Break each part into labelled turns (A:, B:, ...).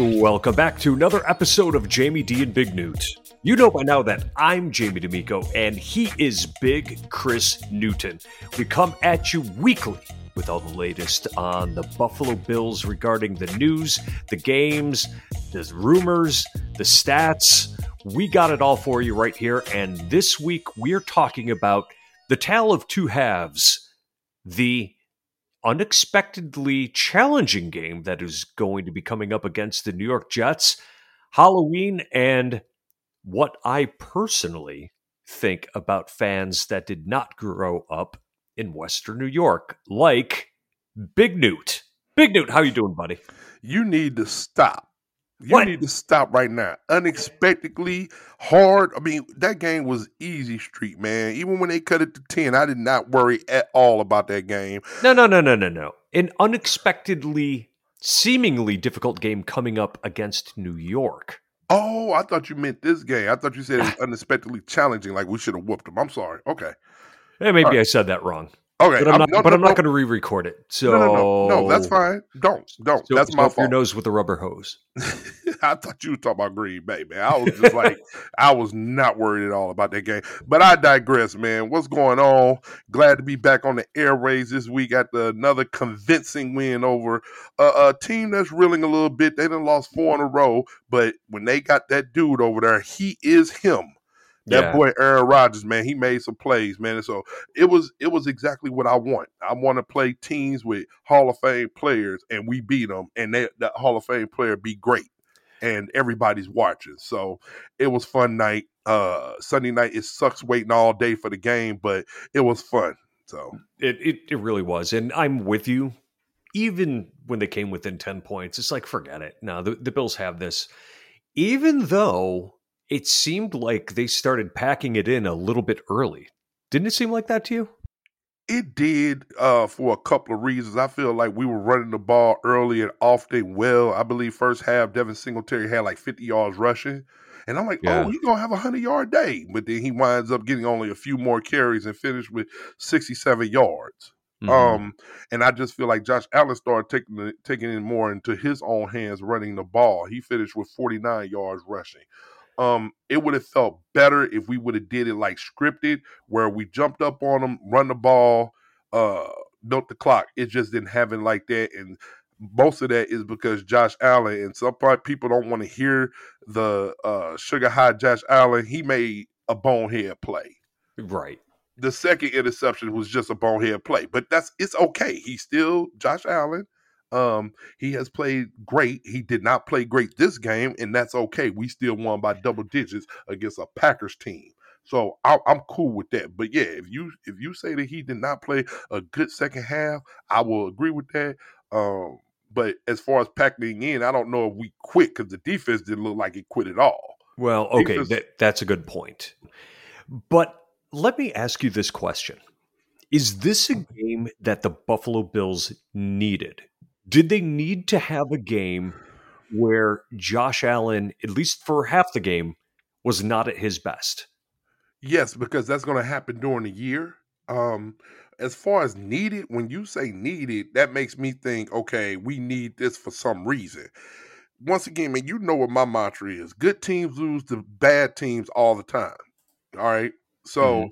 A: Welcome back to another episode of Jamie D and Big Newt. You know by now that I'm Jamie D'Amico and he is Big Chris Newton. We come at you weekly with all the latest on the Buffalo Bills regarding the news, the games, the rumors, the stats. We got it all for you right here. And this week we're talking about the tale of two halves, the unexpectedly challenging game that is going to be coming up against the New York Jets, Halloween, and what I personally think about fans that did not grow up in Western New York, like Big Newt. Big Newt, how you doing, buddy?
B: You need to stop. You
A: What?
B: need to stop right now. Unexpectedly hard. I mean, that game was easy street, man. Even when they cut it to 10, I did not worry at all about that game.
A: No, no, no, no, no, no. An unexpectedly, seemingly difficult game coming up against New York.
B: Oh, I thought you meant this game. I thought you said it was unexpectedly challenging, like we should have whooped them. I'm sorry. Okay.
A: Eh, maybe
B: right.
A: I said that wrong,
B: Okay.
A: but I'm not.
B: no,
A: but
B: no,
A: I'm not
B: no.
A: going to re-record it. So
B: No, no, that's fine. Don't. Don't.
A: So,
B: that's
A: so
B: my
A: up your nose with a rubber hose.
B: I thought you were talking about Green Bay, man. I was just like, I was not worried at all about that game. But I digress, man. What's going on? Glad to be back on the airways this week after another convincing win over a, a team that's reeling a little bit. They done lost four in a row, but when they got that dude over there, he is him. That
A: Yeah.
B: boy Aaron Rodgers, man, he made some plays, man. And so it was it was exactly what I want. I want to play teams with Hall of Fame players, and we beat them, and they, that Hall of Fame player be great, and everybody's watching. So it was fun night. Uh, Sunday night it sucks waiting all day for the game, but it was fun. So
A: It, it it really was, and I'm with you. Even when they came within ten points, it's like forget it. Now the, the Bills have this. Even though it seemed like they started packing it in a little bit early, didn't it seem like that to you?
B: It did uh, for a couple of reasons. I feel like we were running the ball early and often well. I believe first half Devin Singletary had like 50 yards rushing. And I'm like,
A: Yeah.
B: oh, he's going to have a 100 yard day. But then he winds up getting only a few more carries and finished with 67 yards.
A: Mhm.
B: Um, and I just feel like Josh Allen started taking the, taking it more into his own hands running the ball. He finished with 49 yards rushing. Um, it would have felt better if we would have did it like scripted, where we jumped up on them, run the ball, uh, the clock. It just didn't happen like that, and most of that is because Josh Allen and some part people don't want to hear the uh, sugar high Josh Allen. He made a bonehead play
A: right.
B: the second interception was just a bonehead play, but that's it's okay. He's still Josh Allen. Um, he has played great. He did not play great this game, and that's okay. We still won by double digits against a Packers team. So I, I'm cool with that. But yeah, if you if you say that he did not play a good second half, I will agree with that. Um, but as far as packing in, I don't know if we quit because the defense didn't look like it quit at all.
A: Well, okay,
B: Defense-
A: that, that's a good point. But let me ask you this question Is this a game that the Buffalo Bills needed? Did they need to have a game where Josh Allen, at least for half the game, was not at his best?
B: Yes, because that's going to happen during the year. Um, as far as needed, when you say needed, that makes me think, okay, we need this for some reason. Once again, man, you know what my mantra is: good teams lose to bad teams all the time. All right, so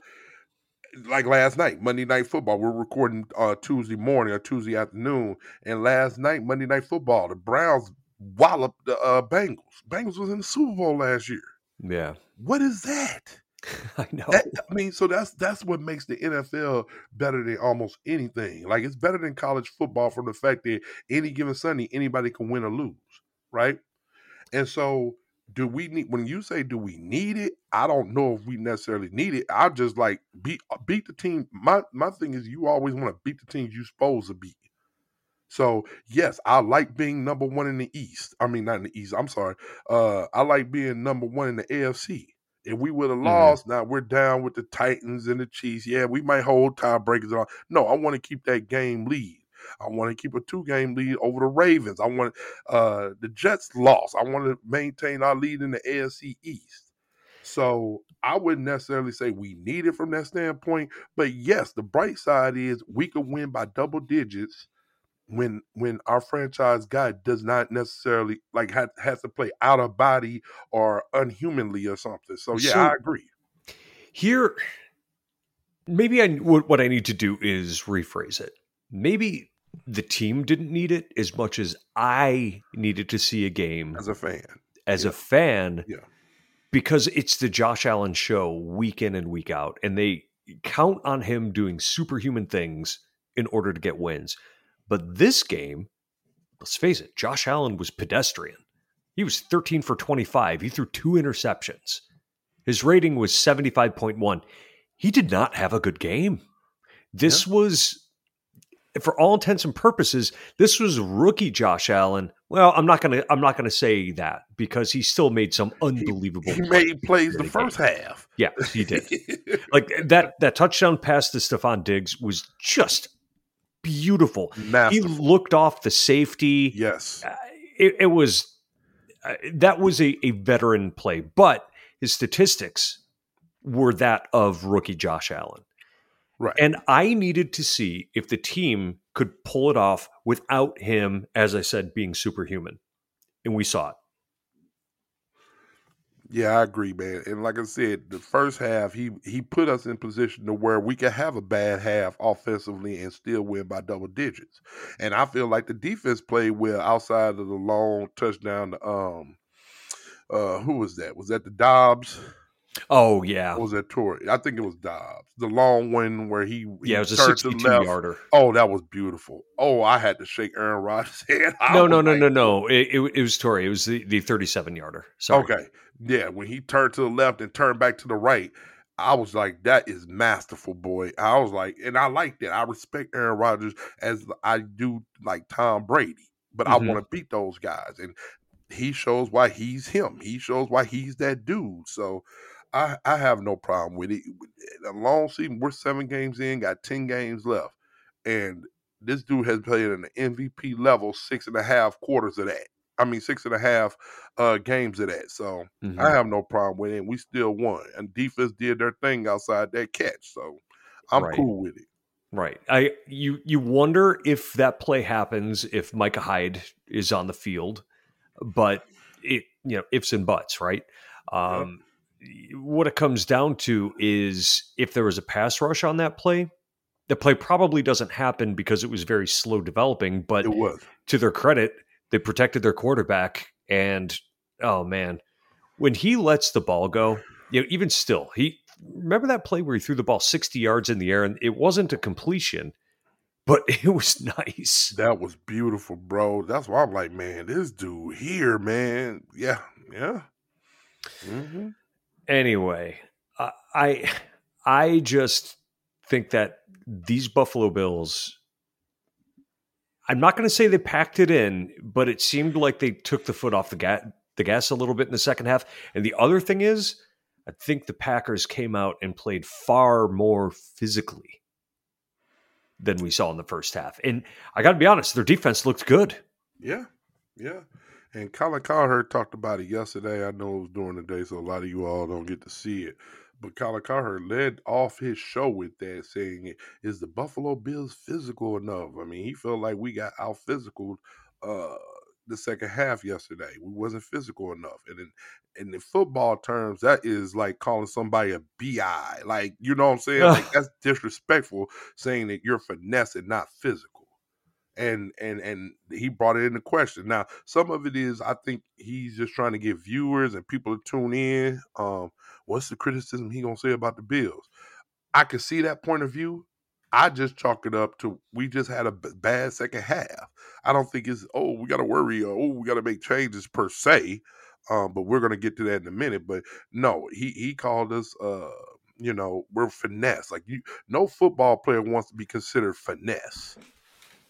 B: like last night, Monday Night Football, we're recording uh, Tuesday morning or Tuesday afternoon, and last night, Monday Night Football, the Browns walloped the uh, Bengals. Bengals was in the Super Bowl last year.
A: Yeah,
B: What is that?
A: I know.
B: That, I mean, so that's that's what makes the NFL better than almost anything. Like it's better than college football from the fact that any given Sunday anybody can win or lose, right? And so, do we need when you say do we need it? I don't know if we necessarily need it. I just like beat beat the team. My my thing is you always want to beat the teams you supposed to beat. So yes, I like being number one in the East. I mean, not in the East. I'm sorry. Uh, I like being number one in the AFC. If we would have
A: Mhm.
B: lost, now we're down with the Titans and the Chiefs. Yeah, we might hold tiebreakers. all. No, I want to keep that game lead. I want to keep a two game lead over the Ravens. I want uh the Jets lost. I want to maintain our lead in the AFC East. So I wouldn't necessarily say we need it from that standpoint, but yes, the bright side is we could win by double digits when when our franchise guy does not necessarily like ha- has to play out of body or unhumanly or something. So yeah,
A: So-
B: I agree.
A: Here, maybe I what what I need to do is rephrase it. Maybe the team didn't need it as much as I needed to see a game
B: As a fan,
A: as
B: yeah.
A: a fan
B: Yeah.
A: because it's the Josh Allen show week in and week out, and they count on him doing superhuman things in order to get wins. But this game, let's face it, Josh Allen was pedestrian. He was 13 for 25. He threw two interceptions. His rating was 75.1. He did not have a good game. This was for all intents and purposes, this was rookie Josh Allen. Well, I'm not gonna I'm not gonna say that because he still made some unbelievable.
B: he
A: plays.
B: made plays the first half.
A: Yeah, he did. like that that touchdown pass to Stefon Diggs was just beautiful. He looked off the safety.
B: yes.
A: Uh, It, it was uh, that was a, a veteran play, but his statistics were that of rookie Josh Allen.
B: Right.
A: And I needed to see if the team could pull it off without him, as I said, being superhuman. And we saw it.
B: Yeah, I agree, man. And like I said, the first half, he he put us in position to where we could have a bad half offensively and still win by double digits. And I feel like the defense played well outside of the long touchdown. To, um, uh, who was that? Was that the Doubs?
A: Oh yeah,
B: Or was that Torrey? I think it was Doubs. The long one where he, he
A: yeah, it was a
B: turned to the
A: sixty-two
B: left.
A: yarder.
B: Oh, that was beautiful. Oh, I had to shake Aaron Rodgers' hand. I
A: No, no, no,
B: like,
A: no, no. It, it, it was Tory. It was the, the 37 yarder. Sorry.
B: Okay. Yeah, when he turned to the left and turned back to the right, I was like, that is masterful, boy. I was like, and I like that. I respect Aaron Rodgers as I do like Tom Brady, but I
A: Mhm.
B: want to beat those guys. And he shows why he's him. He shows why he's that dude. So I, I have no problem with it. A long season, we're seven games in, got 10 games left. And this dude has played in an MVP level six and a half quarters of that. I mean, six and a half uh, games of that. So
A: Mhm.
B: I have no problem with it. And we still won. And defense did their thing outside that catch. So I'm
A: Right.
B: cool with it.
A: Right. I you you wonder if that play happens if Micah Hyde is on the field, but it you know ifs and buts, right? Um, What it comes down to is if there was a pass rush on that play, the play probably doesn't happen because it was very slow developing. But
B: It was.
A: to their credit, they protected their quarterback. And oh man, when he lets the ball go, you know, even still, he remember that play where he threw the ball 60 yards in the air and it wasn't a completion, but it was nice.
B: That was beautiful, bro. That's why I'm like, man, this dude here, man. Yeah. Yeah. hmm
A: Anyway, I I, just think that these Buffalo Bills I'm not going to say they packed it in, but it seemed like they took the foot off the gas the gas a little bit in the second half. And the other thing is, I think the Packers came out and played far more physically than we saw in the first half. And I got to be honest, their defense looked good.
B: Yeah. Yeah. And Colin Cowherd talked about it yesterday. I know it was during the day, so a lot of you all don't get to see it. But Colin Cowherd led off his show with that, saying, "Is the Buffalo Bills physical enough?" I mean, he felt like we got out physical uh, the second half yesterday. We wasn't physical enough, and in, in the football terms, that is like calling somebody a bi. Like you know what I'm saying? like that's disrespectful, saying that you're finesse and not physical and and and he brought it into question. Now, some of it is I think he's just trying to get viewers and people to tune in. Um, what's the criticism he gonna say about the Bills? I can see that point of view. I just chalk it up to we just had a b- bad second half. I don't think it's oh we got to worry or oh we got to make changes per se. Um, but we're gonna get to that in a minute. But no, he he called us uh you know we're finesse like you no football player wants to be considered finesse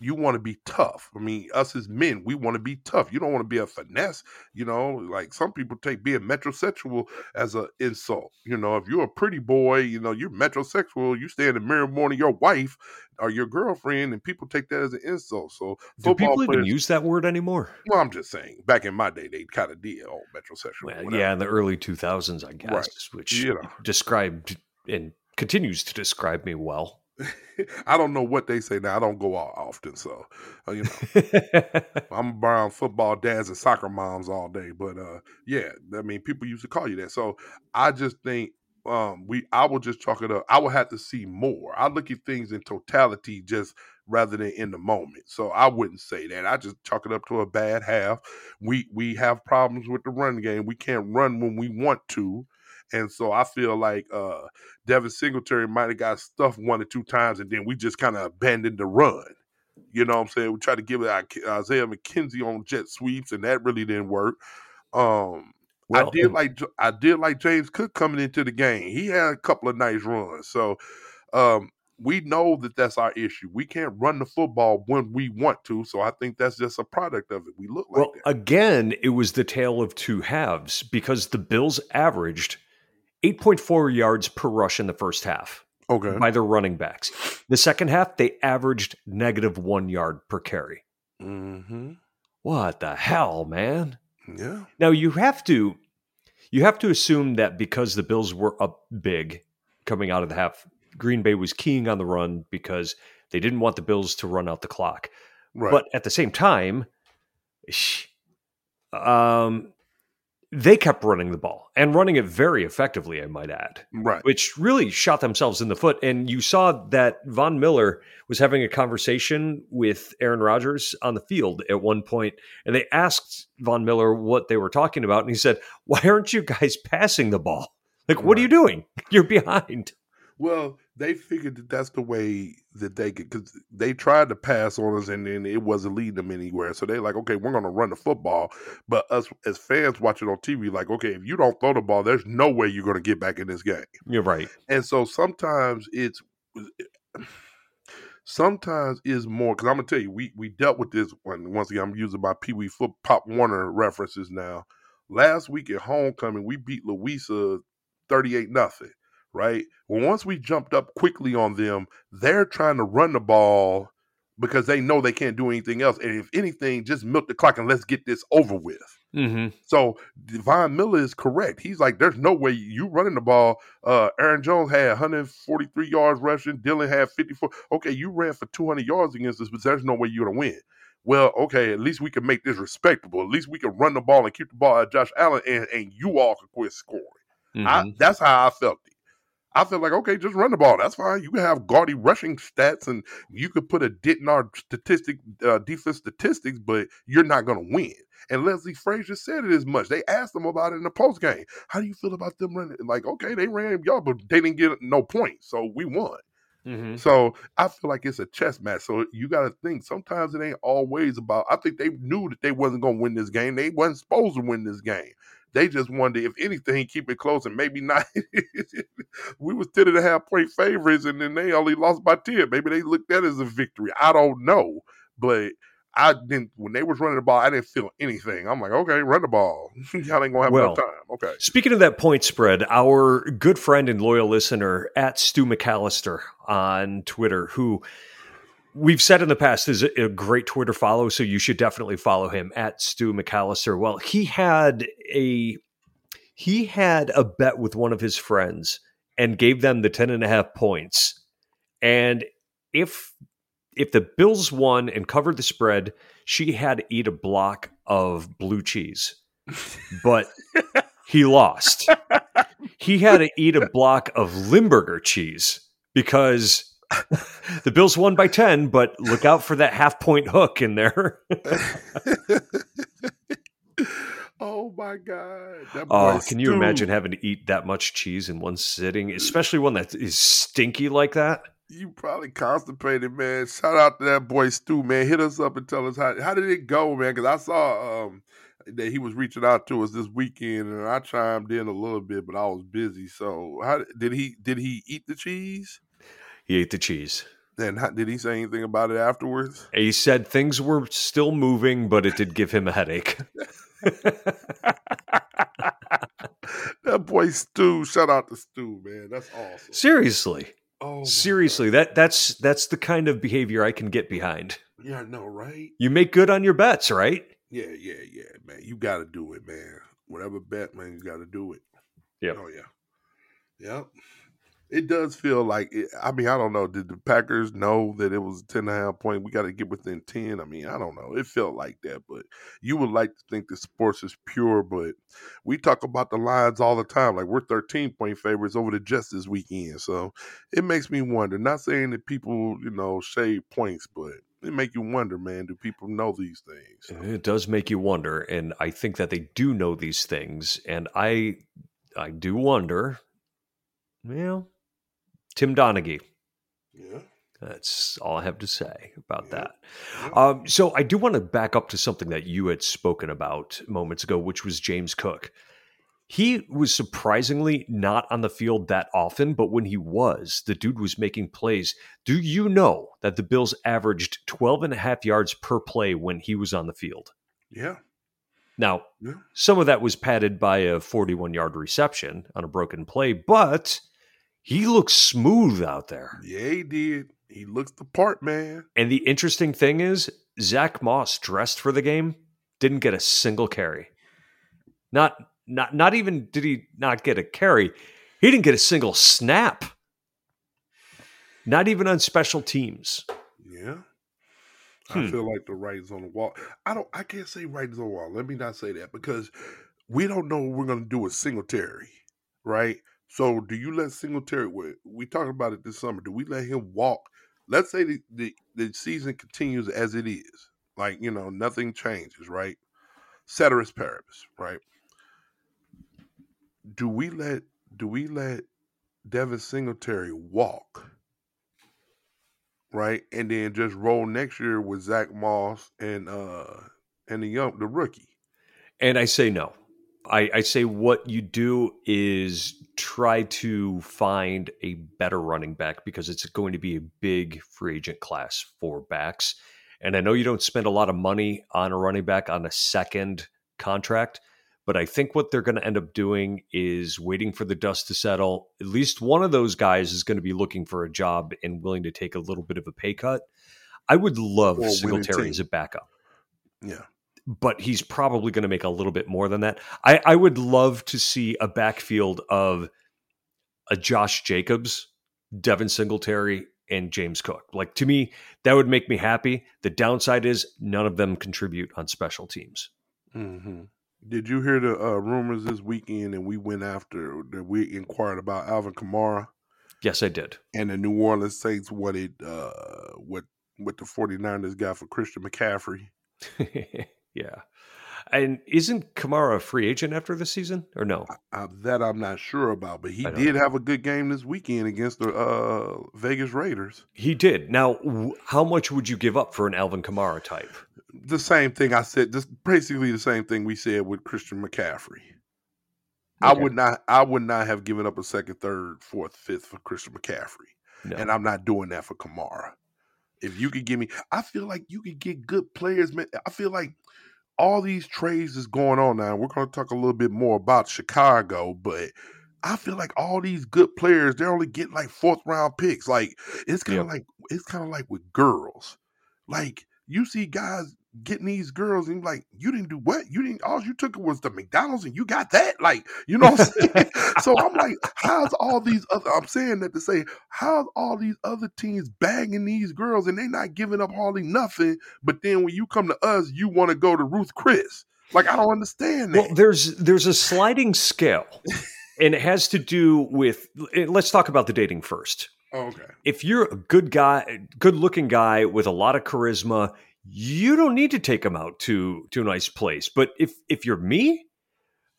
B: you want to be tough. I mean, us as men, we want to be tough. You don't want to be a finesse. You know, like some people take being metrosexual as an insult. You know, if you're a pretty boy, you know, you're metrosexual. You stay in the mirror than your wife or your girlfriend, and people take that as an insult. So
A: Do people even use that word anymore?
B: well, I'm just saying, back in my day, they kind of did. Oh, metrosexual.
A: Well, yeah, in the early 2000s, I guess,
B: Right.
A: which
B: You know.
A: described and continues to describe me well.
B: I don't know what they say now. I don't go out often, so uh, you know, I'm around football dads and soccer moms all day. But uh, yeah, I mean, people used to call you that. So I just think um, we, I will just chalk it up. I will have to see more. I look at things in totality, just rather than in the moment. So I wouldn't say that. I just chalk it up to a bad half. We we have problems with the run game. We can't run when we want to. And so I feel like uh, Devin Singletary might have got stuffed one or two times, and then we just kind of abandoned the run. You know what I'm saying? We tried to give it Isaiah McKenzie on jet sweeps, and that really didn't work. Um, well, I did like I did like James Cook coming into the game. He had a couple of nice runs. So um, we know that that's our issue. We can't run the football when we want to. So I think that's just a product of it. We look like
A: well, that. again, it was the tale of two halves because the Bills averaged 8.4 yards per rush in the first half.
B: Okay.
A: By their running backs. The second half, they averaged negative one yard per carry.
B: Mm-hmm.
A: What the hell, man?
B: Yeah.
A: Now you have to you have to assume that because the Bills were up big coming out of the half, Green Bay was keying on the run because they didn't want the Bills to run out the clock.
B: Right.
A: But at the same time, shh um, they kept running the ball and running it very effectively, I might add.
B: Right.
A: Which really shot themselves in the foot. And you saw that Von Miller was having a conversation with Aaron Rodgers on the field at one point, and they asked Von Miller what they were talking about. And he said, Why aren't you guys passing the ball? Like, what right. are you doing? You're behind.
B: Well, they figured that that's the way that they could, because they tried to pass on us and then it wasn't leading them anywhere. So they're like, okay, we're going to run the football. But us as fans watching on TV, like, okay, if you don't throw the ball, there's no way you're going to get back in this game.
A: You're right.
B: And so sometimes it's, eh, sometimes is more, because I'm going to tell you, we, we dealt with this one. Once again, I'm using my Pee Wee Foot Pop Warner references now. Last week at homecoming, we beat Louisa 38 nothing right? Well, once we jumped up quickly on them, they're trying to run the ball because they know they can't do anything else. And if anything, just milk the clock and let's get this over with.
A: Mm-hmm.
B: So Von Miller is correct. He's like, there's no way you running the ball. Uh, Aaron Jones had 143 yards rushing. Dillon had 54. Okay, you ran for 200 yards against us, but there's no way you're gonna win. Well, okay, at least we can make this respectable. At least we can run the ball and keep the ball at Josh Allen, and, and you all can quit scoring. Mm-hmm. I, that's how I felt it. I feel like okay, just run the ball. That's fine. You can have gaudy rushing stats, and you could put a dent in our statistic uh, defense statistics, but you're not going to win. And Leslie Frazier said it as much. They asked him about it in the post game. How do you feel about them running? Like, okay, they ran y'all, but they didn't get no points, so we won.
A: Mm-hmm.
B: So I feel like it's a chess match. So you got to think sometimes it ain't always about. I think they knew that they wasn't going to win this game. They wasn't supposed to win this game. They just wanted, if anything, keep it close and maybe not. we was ten and a half point favorites, and then they only lost by ten. Maybe they looked at it as a victory. I don't know, but I didn't. When they was running the ball, I didn't feel anything. I'm like, okay, run the ball. Y'all ain't gonna have well, enough time. Okay.
A: Speaking of that point spread, our good friend and loyal listener at Stu McAllister on Twitter, who we've said in the past is a great Twitter follow, so you should definitely follow him at Stu McAllister. Well, he had a he had a bet with one of his friends and gave them the ten and a half points. And if if the Bills won and covered the spread, she had to eat a block of blue cheese. But he lost. He had to eat a block of Limburger cheese because the Bills won by 10, but look out for that half point hook in there.
B: oh my God.
A: oh, can you imagine having to eat that much cheese in one sitting, especially one that is stinky like that?
B: You probably constipated, man. Shout out to that boy Stu, man. Hit us up and tell us how how did it go, man? Because I saw um, that he was reaching out to us this weekend, and I chimed in a little bit, but I was busy. So, how did he did he eat the cheese?
A: He ate the cheese.
B: And how, did he say anything about it afterwards?
A: He said things were still moving, but it did give him a headache.
B: that boy Stu, shout out to Stu, man. That's awesome.
A: Seriously.
B: Oh,
A: seriously, that that's that's the kind of behavior I can get behind.
B: Yeah, I know, right?
A: You make good on your bets, right?
B: Yeah, yeah, yeah, man. You got to do it, man. Whatever bet, man, you got to do it.
A: Yeah.
B: Oh yeah. Yep. It does feel like it, I mean, I don't know. Did the Packers know that it was 10 and a half point? We got to get within 10. I mean, I don't know. It felt like that, but you would like to think that sports is pure, but we talk about the lines all the time. Like we're 13 point favorites over the Jets this weekend. So it makes me wonder. Not saying that people, you know, shave points, but it make you wonder, man. Do people know these things?
A: It does make you wonder, and I think that they do know these things, and I, I do wonder. Well, Tim Donaghy.
B: Yeah.
A: That's all I have to say about
B: Yeah.
A: that.
B: Yeah.
A: Um, so I do want to back up to something that you had spoken about moments ago, which was James Cook. He was surprisingly not on the field that often, but when he was, the dude was making plays. Do you know that the Bills averaged 12 and a half yards per play when he was on the field?
B: Yeah.
A: Now,
B: Yeah.
A: some of that was padded by a 41 yard reception on a broken play, but he looks smooth out there.
B: Yeah, he did. He looks the part, man.
A: And the interesting thing is, Zack Moss dressed for the game didn't get a single carry. Not not not even did he not get a carry, he didn't get a single snap. Not even on special teams.
B: Yeah.
A: Hmm.
B: I feel like the writing's on the wall. I don't I can't say writing's on the wall. Let me not say that because we don't know what we're gonna do with Singletary, right? So do you let Singletary we we talked about it this summer. Do we let him walk? Let's say the, the, the season continues as it is. Like, you know, nothing changes, right? Ceteris paribus, right? Do we let do we let Devin Singletary walk? right? And then just roll next year with Zack Moss and uh and the young the rookie.
A: And I say no. I, I say what you do is try to find a better running back because it's going to be a big free agent class for backs. And I know you don't spend a lot of money on a running back on a second contract, but I think what they're going to end up doing is waiting for the dust to settle. At least one of those guys is going to be looking for a job and willing to take a little bit of a pay cut. I would love
B: Or
A: Singletary as a backup
B: Yeah.
A: But he's probably going to make a little bit more than that. I, I would love to see a backfield of a Josh Jacobs, Devin Singletary, and James Cook. Like to me, that would make me happy. The downside is none of them contribute on special teams.
B: hmm Did you hear the uh, rumors this weekend? And we went after that. We inquired about Alvin Kamara
A: Yes, I did.
B: and the New Orleans Saints. What it uh what what the 49ers got for Christian McCaffrey.
A: yeah. And isn't Kamara a free agent after the season or no?
B: Uh, that I'm not sure about, but he
A: I
B: did have a good game this weekend against the uh, Vegas Raiders.
A: He did. Now, w- how much would you give up for an Alvin Kamara type?
B: the same thing I said, just basically the same thing we said with Christian McCaffrey. I would not I would not have given up a second, third, fourth, fifth for Christian McCaffrey.
A: No.
B: And I'm not doing that for Kamara. If you could give me I feel like you could get good players, man. I feel like all these trades is going on now. We're gonna talk a little bit more about Chicago, but I feel like all these good players, they're only getting like fourth round picks. Like it's kind of like it's kind of like with girls. Like you see guys getting these girls and like you didn't do what? You didn't all you took it was the McDonald's and you got that? Like, you know what I'm saying? so I'm like, how's all these other I'm saying that to say, how's all these other teams bagging these girls and they not giving up hardly nothing, but then when you come to us, you want to go to Ruth Chris. Like I don't understand that.
A: Well, there's there's a sliding scale, and it has to do with. eh, Let's talk about the dating first.
B: Oh, okay.
A: If you're a good guy, good looking guy with a lot of charisma, you don't need to take them out to to a nice place. But if if you're me,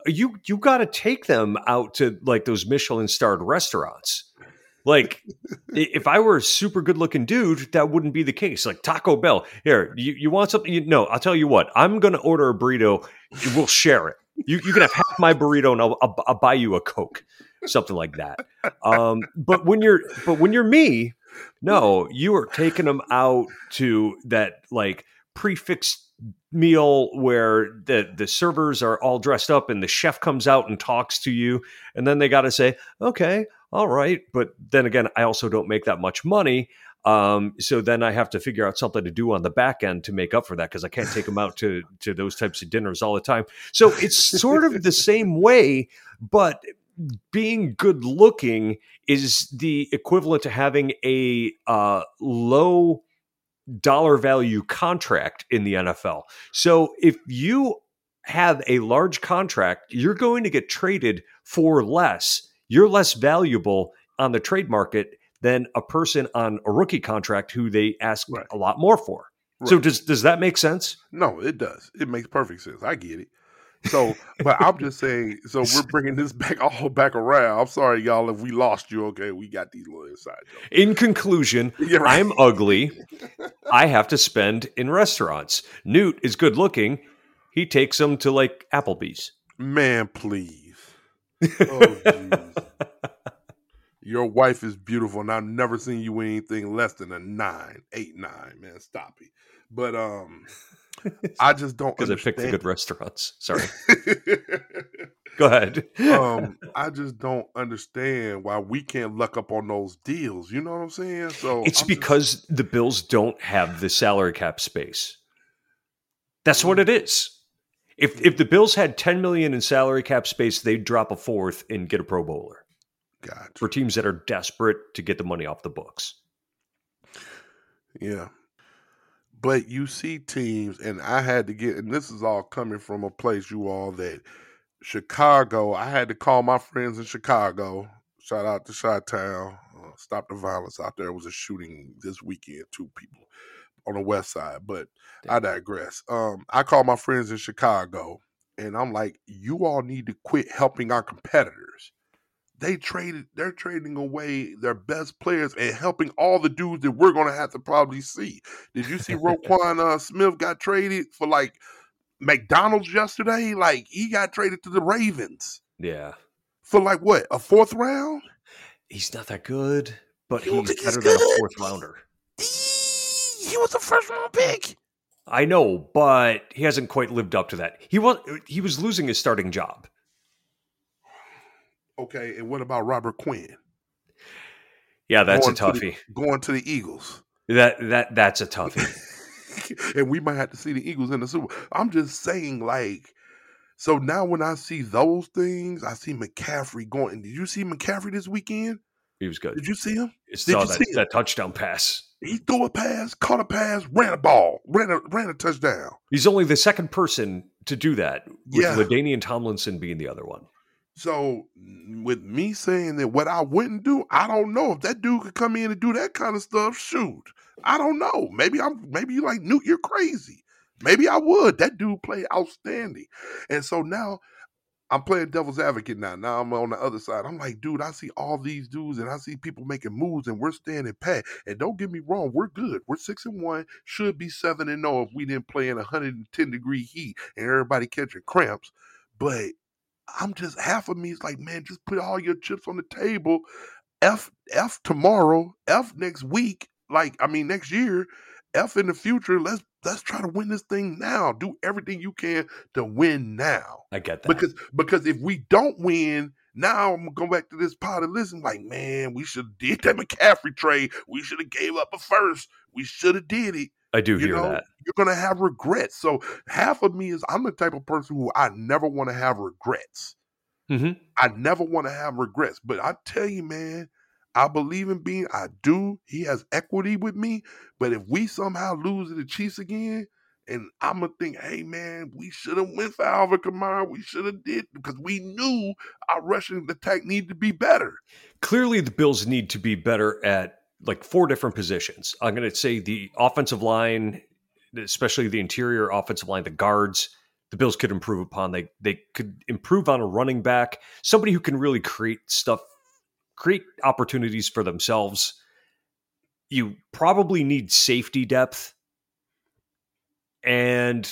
A: you you got to take them out to like those Michelin starred restaurants. Like if I were a super good looking dude, that wouldn't be the case. Like Taco Bell, here you, you want something? You, no, I'll tell you what. I'm to order a burrito. We'll share it. You you can have half my burrito, and I'll, I'll, I'll buy you a coke, something like that. Um, but when you're but when you're me, no, you are taking them out to that like prefixed meal where the the servers are all dressed up and the chef comes out and talks to you and then they got to say okay all right but then again i also don't make that much money um, so then i have to figure out something to do on the back end to make up for that because i can't take them out to to those types of dinners all the time. So it's sort of the same way but being good looking is the equivalent to having a uh, low dollar value contract in the NFL. So if you have a large contract, you're going to get traded for less. You're less valuable on the trade market than a person on a rookie contract who they ask
B: Right.
A: a lot more for. So does does that make sense?
B: No, it does. It makes perfect sense. I get it. So, but I'm just saying. So we're bringing this back all back around. I'm sorry, y'all, if we lost you. Okay, we got these little inside jokes.
A: In conclusion,
B: Yeah, right.
A: I'm ugly. I have to spend in restaurants. Newt is good looking. He takes them to like Applebee's.
B: Man, please. Oh. Your wife is beautiful, and I've never seen you anything less than a nine, eight, nine. Man, stop it. But um, I just don't
A: Because I picked the good restaurants. Sorry. Go ahead.
B: um, I just don't understand why we can't luck up on those deals. You know what I'm saying? So
A: it's
B: I'm just-
A: because the Bills don't have the salary cap space. That's what it is. If if the Bills had 10 million in salary cap space, they'd drop a fourth and get a pro bowler
B: God,
A: for teams that are desperate to get the money off the books.
B: yeah. But you see teams, and I had to get, and this is all coming from a place you all that Chicago. I had to call my friends in Chicago. Shout out to Chi Town. Uh, stop the violence out there. It was a shooting this weekend. Two people on the west side, but I digress. Um, I call my friends in Chicago, and I'm like, you all need to quit helping our competitors. They traded, they're trading away their best players and helping all the dudes that we're gonna have to probably see. Did you see Roquan uh, Smith got traded for like McDonald's yesterday? Like he got traded to the Ravens
A: Yeah.
B: for like what a fourth round?
A: He's not that good, but
B: don't
A: he's
B: think he's
A: better than a fourth rounder.
B: He was a first round pick.
A: I know, but he hasn't quite lived up to that. He was he was losing his starting job.
B: Okay, and what about Robert Quinn
A: Yeah, that's a
B: Going to the-
A: toughie.
B: going to the Eagles?
A: That that that's a toughie.
B: and we might have to see the Eagles in the Super. I'm just saying, like, so now when I see those things, I see McCaffrey going. Did you see McCaffrey this weekend?
A: He was good.
B: Did you see him?
A: Saw
B: you
A: that,
B: see it?
A: that touchdown pass.
B: He threw a pass, caught a pass, ran a ball, ran a ran a touchdown.
A: He's only the second person to do that, with
B: Yeah.
A: LaDainian Tomlinson being the other one.
B: So with me saying that what I wouldn't do, I don't know if that dude could come in and do that kind of stuff. Shoot, I don't know. Maybe I'm maybe you like Newt, you're crazy. Maybe I would. That dude played outstanding. And so now I'm playing devil's advocate now. Now I'm on the other side. I'm like, dude, I see all these dudes and I see people making moves and we're standing pat. And don't get me wrong, we're good. We're six and one, should be seven and no if we didn't play in 110 degree heat and everybody catching cramps. But I'm just half of me is like, man, just put all your chips on the table. F F tomorrow, F next week, like I mean next year, F in the future. Let's let's try to win this thing now. Do everything you can to win now.
A: I get that.
B: Because because if we don't win, now I'm gonna go back to this pot and listen, like, man, we should have did that McCaffrey trade. We should have gave up a first. We should have did it
A: I do
B: you
A: hear
B: know,
A: that.
B: you're gonna have regrets. So half of me is I'm the type of person who I never want to have regrets.
A: Mhm.
B: I never want to have regrets. But I tell you, man, I believe in being. I do. He has equity with me. But if we somehow lose to the Chiefs again, and I'm gonna think, hey man, we should have went for Alvin Kamara. We should have did because we knew our rushing attack needed to be better.
A: Clearly, the Bills need to be better at like four different positions. I'm going to say the offensive line, especially the interior offensive line, the guards. The Bills could improve upon. They they could improve on a running back, somebody who can really create stuff, create opportunities for themselves. You probably need safety depth, and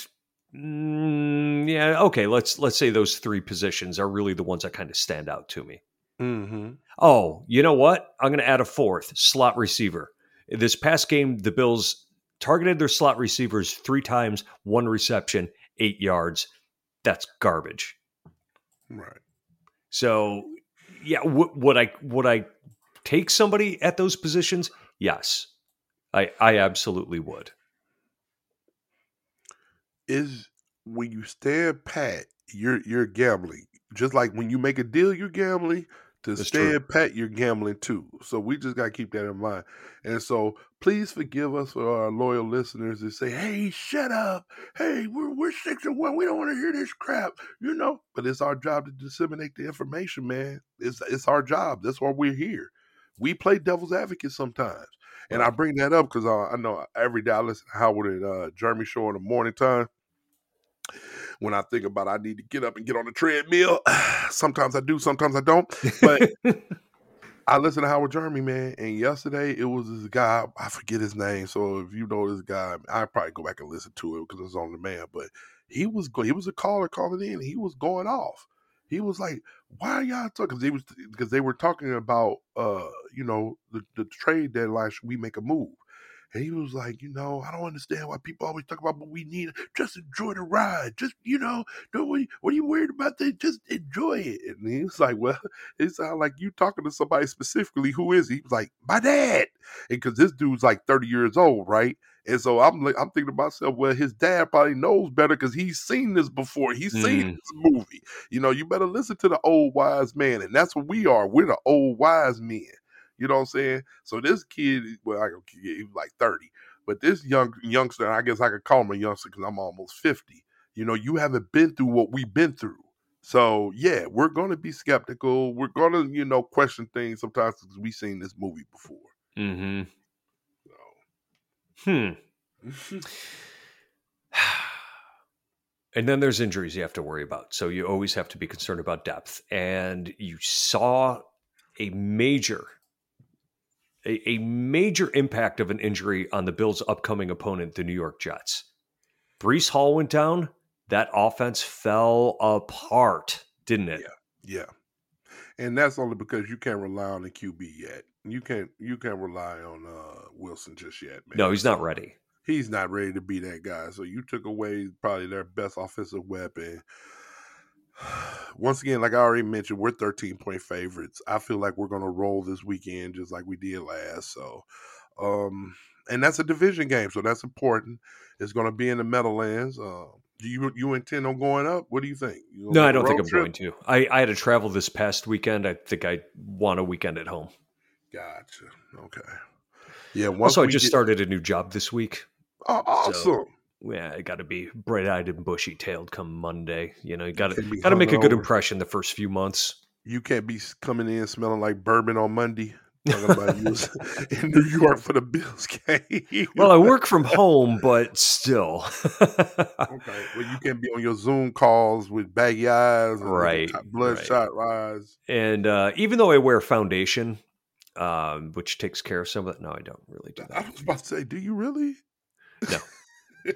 A: mm, yeah, okay. Let's let's say those three positions are really the ones that kind of stand out to me.
B: Mm-hmm.
A: Oh, you know what? I'm going to add a fourth slot receiver. This past game, the Bills targeted their slot receivers three times, one reception, eight yards. That's garbage.
B: Right.
A: So, yeah, w- would I would I take somebody at those positions? Yes, I I absolutely would.
B: is when you stand pat, you're you're gambling. just like when you make a deal, you're gambling. To
A: That's
B: stay
A: true.
B: at pet, you're gambling too. So we just gotta keep that in mind. And so please forgive us for our loyal listeners that say, "Hey, shut up! Hey, we're we're six and one. We don't want to hear this crap," you know. But it's our job to disseminate the information, man. It's it's our job. That's why we're here. We play devil's advocate sometimes, and I bring that up because I, I know every day I listen to Howard and uh, Jeremy show in the morning time when I think about I need to get up and get on the treadmill. sometimes I do, sometimes I don't. But I listen to Howard Jeremy, man, and yesterday it was this guy. I forget his name, so if you know this guy, I probably go back and listen to it because it's on demand. But he was go- he was a caller calling in. And he was going off. He was like, "Why are y'all talking?" Because he was because they were talking about uh you know the, the trade deadline. Should we make a move? And he was like, you know, I don't understand why people always talk about what we need. Just enjoy the ride. Just, you know, don't what, what are you worried about? That just enjoy it. And he was like, well, it sounds like you talking to somebody specifically. Who is he? He was like, my dad. And because this dude's like 30 years old, right? And so I'm like, I'm thinking to myself, well, his dad probably knows better because he's seen this before. He's seen
A: Mm.
B: this movie. You know, you better listen to the old wise man. And that's what we are. We're the old wise men. You know what I'm saying? So this kid, well, I he was like 30, but this young youngster, I guess I could call him a youngster because I'm almost 50. You know, you haven't been through what we've been through. So yeah, we're gonna be skeptical. We're gonna, you know, question things sometimes because we've seen this movie before.
A: hmm
B: So.
A: Hmm. And then there's injuries you have to worry about. So you always have to be concerned about depth. And you saw a major, a, a major impact of an injury on the Bills' upcoming opponent, the New York Jets. Breece Hall went down. That offense fell apart, didn't it?
B: Yeah. Yeah. And that's only because you can't rely on the QB yet. You can't you can't rely on uh Wilson just yet, man.
A: No, he's not ready.
B: he's not ready to be that guy. So you took away probably their best offensive weapon. Once again, like I already mentioned, we're 13 point favorites. I feel like we're gonna roll this weekend just like we did last. So um and that's a division game, so that's important. It's gonna be in the Meadowlands. Uh, do you you intend on going up? What do you think? You
A: No, I don't think I'm
B: trip?
A: going to. I, I had to travel this past weekend. I think I want a weekend at home.
B: Gotcha. Okay. Yeah.
A: Also, I just
B: get-
A: started a new job this week.
B: Oh, awesome.
A: Yeah, I got to be bright eyed and bushy tailed come Monday. You know, you got to got to make a good impression the first few months.
B: you can't be coming in smelling like bourbon on Monday. Talking about you was in New York for the Bills game.
A: Well, I work from home, but still.
B: okay. Well, you can't be on your Zoom calls with baggy eyes, and
A: Right,
B: bloodshot eyes.
A: and uh, even though I wear foundation, um, which takes care of some of it, no, I don't really do that.
B: I was about to say, do you really?
A: No.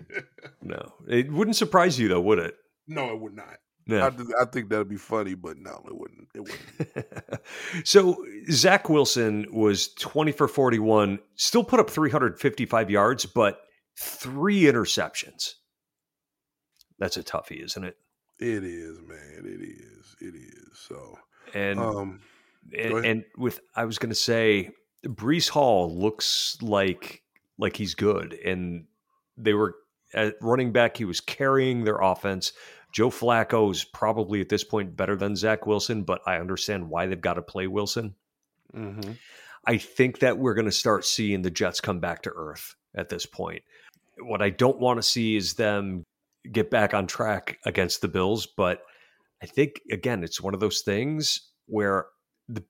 A: No, it wouldn't surprise you though, would it?
B: no, it would not. I,
A: No.
B: just- I think that'd be funny, but no, it wouldn't. It wouldn't.
A: so Zach Wilson was 20 for 41, still put up 355 yards, but three interceptions. That's a toughie, isn't it?
B: It is, man. It is. It is. So,
A: And
B: um,
A: and, and with I was going to say, Breece Hall looks like like he's good, and they were at running back. He was carrying their offense. Joe Flacco is probably at this point better than Zach Wilson, but I understand why they've got to play Wilson.
B: mhm.
A: I think that we're going to start seeing the Jets come back to earth at this point. What I don't want to see is them get back on track against the Bills, but I think again it's one of those things where the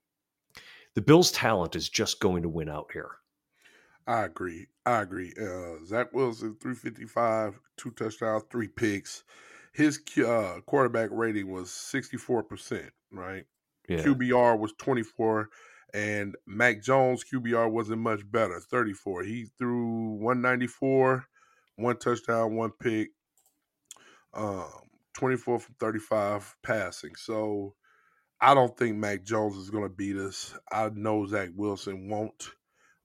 A: the Bills' talent is just going to win out here.
B: I agree. I agree. Uh, Zach Wilson, 355, two touchdowns, three picks. His uh, quarterback rating was 64%, right?
A: Yeah.
B: QBR was 24, and Mac Jones' QBR wasn't much better, 34. He threw 194, one touchdown, one pick, um, 24 from 35 passing. So I don't think Mac Jones is going to beat us. I know Zach Wilson won't,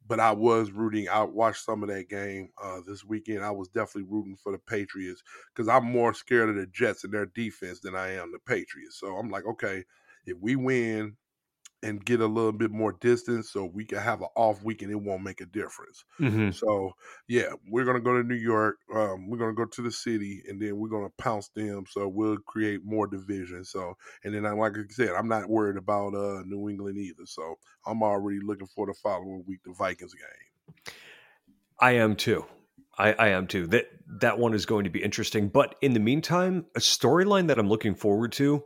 B: but I was rooting. I watched some of that game uh, this weekend. I was definitely rooting for the Patriots because I'm more scared of the Jets and their defense than I am the Patriots. So I'm like, okay, if we win, and get a little bit more distance so we can have an off week and it won't make a difference.
A: Mm-hmm.
B: So yeah, we're gonna go to New York. Um, we're gonna go to the city and then we're gonna pounce them. So we'll create more division. So and then I like I said, I'm not worried about uh New England either. So I'm already looking for the following week, the Vikings game.
A: I am too. I, I am too. That that one is going to be interesting. But in the meantime, a storyline that I'm looking forward to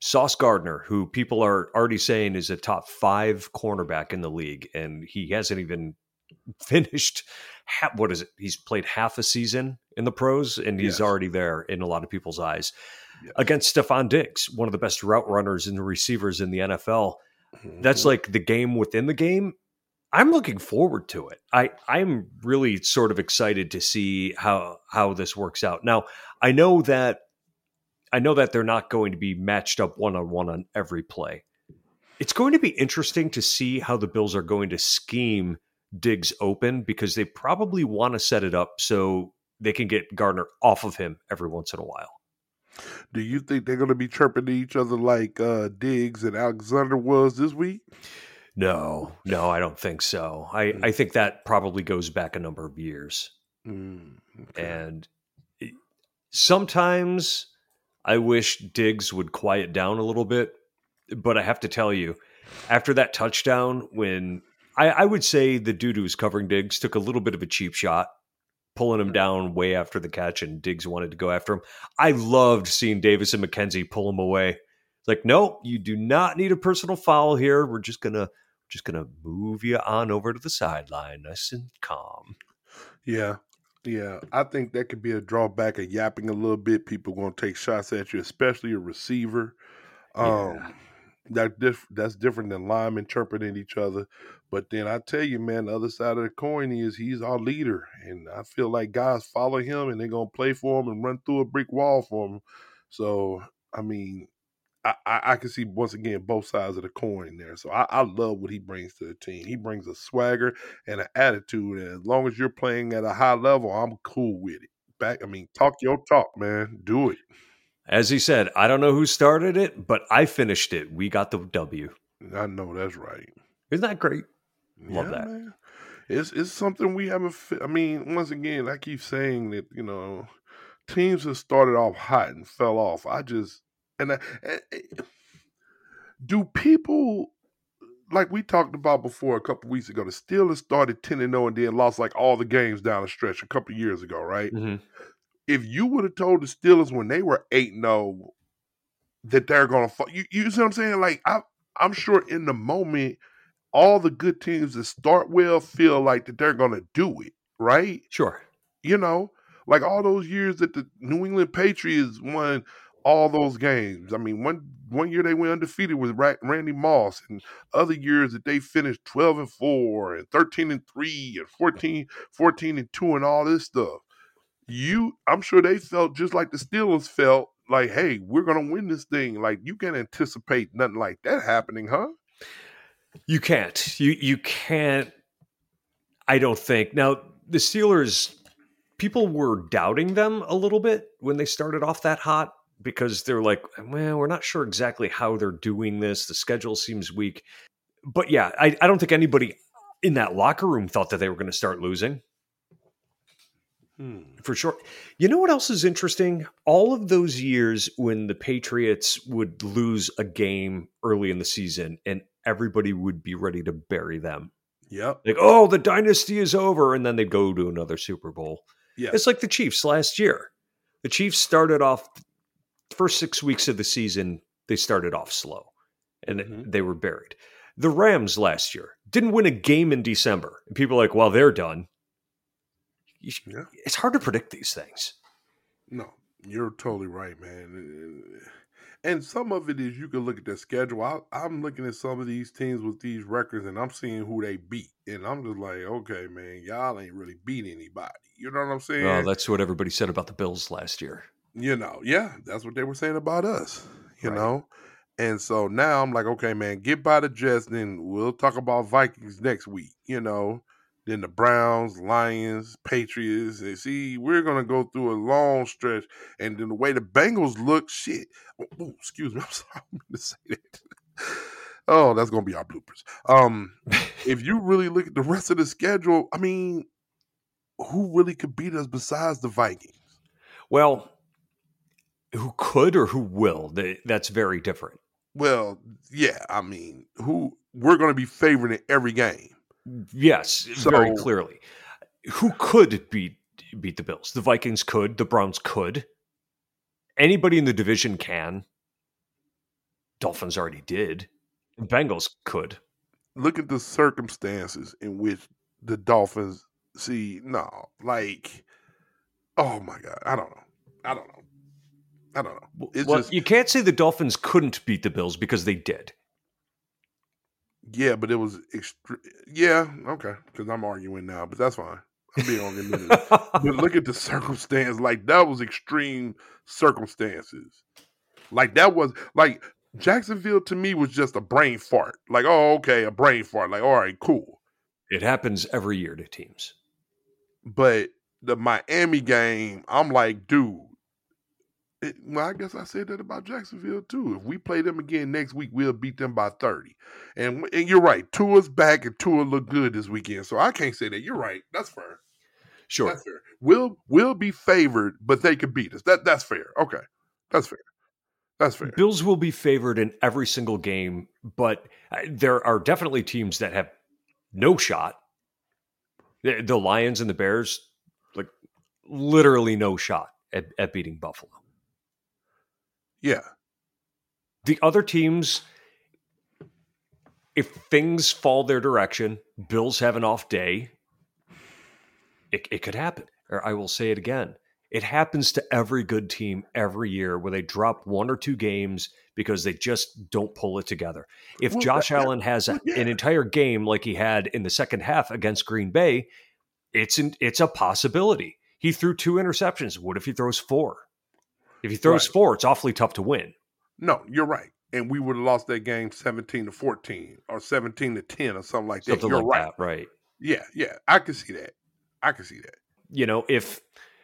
A: Sauce Gardner, who people are already saying is a top five cornerback in the league, and he hasn't even finished. what is it? He's played half a season in the pros, and he's yes. already there in a lot of people's eyes. Yes. Against Stefon Diggs, one of the best route runners and the receivers in the NFL. Mm-hmm. That's like the game within the game. I'm looking forward to it. I I'm really sort of excited to see how how this works out. Now, I know that I know that they're not going to be matched up one on one on every play. It's going to be interesting to see how the Bills are going to scheme Diggs open because they probably want to set it up so they can get Gardner off of him every once in a while.
B: Do you think they're going to be chirping to each other like uh, Diggs and Alexander was this week?
A: No, no, I don't think so. I, mm. I think that probably goes back a number of years. Mm, okay. And sometimes I wish Diggs would quiet down a little bit, but I have to tell you, after that touchdown, when I, I would say the dude who was covering Diggs took a little bit of a cheap shot, pulling him down way after the catch, and Diggs wanted to go after him. I loved seeing Davis and McKenzie pull him away. Like, nope, you do not need a personal foul here. We're just gonna just gonna move you on over to the sideline, nice and calm.
B: Yeah, yeah, I think that could be a drawback of yapping a little bit. People going to take shots at you, especially a receiver. Um, yeah. That diff- that's different than linemen interpreting each other. But then I tell you, man, the other side of the coin is he's our leader, and I feel like guys follow him and they're gonna play for him and run through a brick wall for him. So I mean, I, I, I, can see once again both sides of the coin there. So I, I, love what he brings to the team. He brings a swagger and an attitude. And as long as you're playing at a high level, I'm cool with it. Back, I mean, talk your talk, man. Do it.
A: As he said, I don't know who started it, but I finished it. We got the W.
B: I know that's right.
A: Isn't that great? Love yeah, that. Man.
B: It's it's something we haven't. I mean, once again, I keep saying that you know, teams have started off hot and fell off. I just and, uh, do people like we talked about before a couple weeks ago? The Steelers started ten and zero oh and then lost like all the games down the stretch a couple years ago, right? Mm-hmm. If you would have told the Steelers when they were eight and zero oh that they're gonna, fall, you, you see what I'm saying? Like I, I'm sure in the moment, all the good teams that start well feel like that they're gonna do it, right?
A: Sure.
B: You know, like all those years that the New England Patriots won all those games. I mean, one one year they went undefeated with Randy Moss, and other years that they finished 12 and 4 and 13 and 3 and 14, 14 and 2 and all this stuff. You I'm sure they felt just like the Steelers felt like, hey, we're gonna win this thing. Like you can't anticipate nothing like that happening, huh?
A: You can't. You you can't I don't think. Now the Steelers people were doubting them a little bit when they started off that hot because they're like, well, we're not sure exactly how they're doing this. The schedule seems weak. But yeah, I, I don't think anybody in that locker room thought that they were going to start losing. Hmm. For sure. You know what else is interesting? All of those years when the Patriots would lose a game early in the season and everybody would be ready to bury them.
B: Yep.
A: Like, oh, the dynasty is over. And then they'd go to another Super Bowl.
B: Yeah.
A: It's like the Chiefs last year. The Chiefs started off first six weeks of the season, they started off slow and mm-hmm. they were buried. The Rams last year didn't win a game in December. And people are like, well, they're done. Yeah. It's hard to predict these things.
B: No, you're totally right, man. And some of it is you can look at the schedule. I, am looking at some of these teams with these records, and I'm seeing who they beat, and I'm just like, okay, man, y'all ain't really beat anybody. You know what I'm saying?
A: Well, that's what everybody said about the Bills last year.
B: You know, yeah, that's what they were saying about us, you right. know? And so now I'm like, okay, man, get by the Jets, then we'll talk about Vikings next week, you know? Then the Browns, Lions, Patriots. And see, we're gonna go through a long stretch. And then the way the Bengals look, shit. Oh, excuse me, I'm sorry, I'm gonna say that. Oh, that's gonna be our bloopers. Um, if you really look at the rest of the schedule, I mean, who really could beat us besides the Vikings?
A: Well, who could or who will? That's very different.
B: Well, yeah, I mean, who we're going to be favored in every game.
A: Yes, so, very clearly. Who could beat beat the Bills? The Vikings could. The Browns could. Anybody in the division can. Dolphins already did. Bengals could.
B: Look at the circumstances in which the Dolphins see. No, like, oh my god, I don't know. I don't know. I don't know.
A: It's well, just, you can't say the Dolphins couldn't beat the Bills because they did.
B: Yeah, but it was extre- yeah, okay, because I'm arguing now, but that's fine. I'm being argumentative. but look at the circumstance. Like that was extreme circumstances. Like that was like Jacksonville to me was just a brain fart. Like, oh, okay, a brain fart. Like, all right, cool.
A: It happens every year to teams.
B: But the Miami game, I'm like, dude, it, well, I guess I said that about Jacksonville too. If we play them again next week, we'll beat them by 30. And and you're right. Tua's back and Tua look good this weekend. So I can't say that. You're right. That's fair.
A: Sure.
B: That's fair. We'll we'll be favored, but they could beat us. That that's fair. Okay. That's fair. That's fair.
A: Bills will be favored in every single game, but uh, there are definitely teams that have no shot. The, the Lions and the Bears, like literally no shot at, at beating Buffalo.
B: Yeah.
A: The other teams, if things fall their direction, Bills have an off day, it, it could happen. Or I will say it again. It happens to every good team every year where they drop one or two games because they just don't pull it together. If well, Josh uh, that, Allen has a, yeah. an entire game like he had in the second half against Green Bay, it's an, it's a possibility. He threw two interceptions. What if he throws four? If he throws right. four, it's awfully tough to win.
B: No, you're right. And we would have lost that game 17 to 14 or 17 to 10 or something like that.
A: Something
B: you're
A: like
B: right.
A: That, right.
B: Yeah, yeah. I can see that. I can see that.
A: You know, if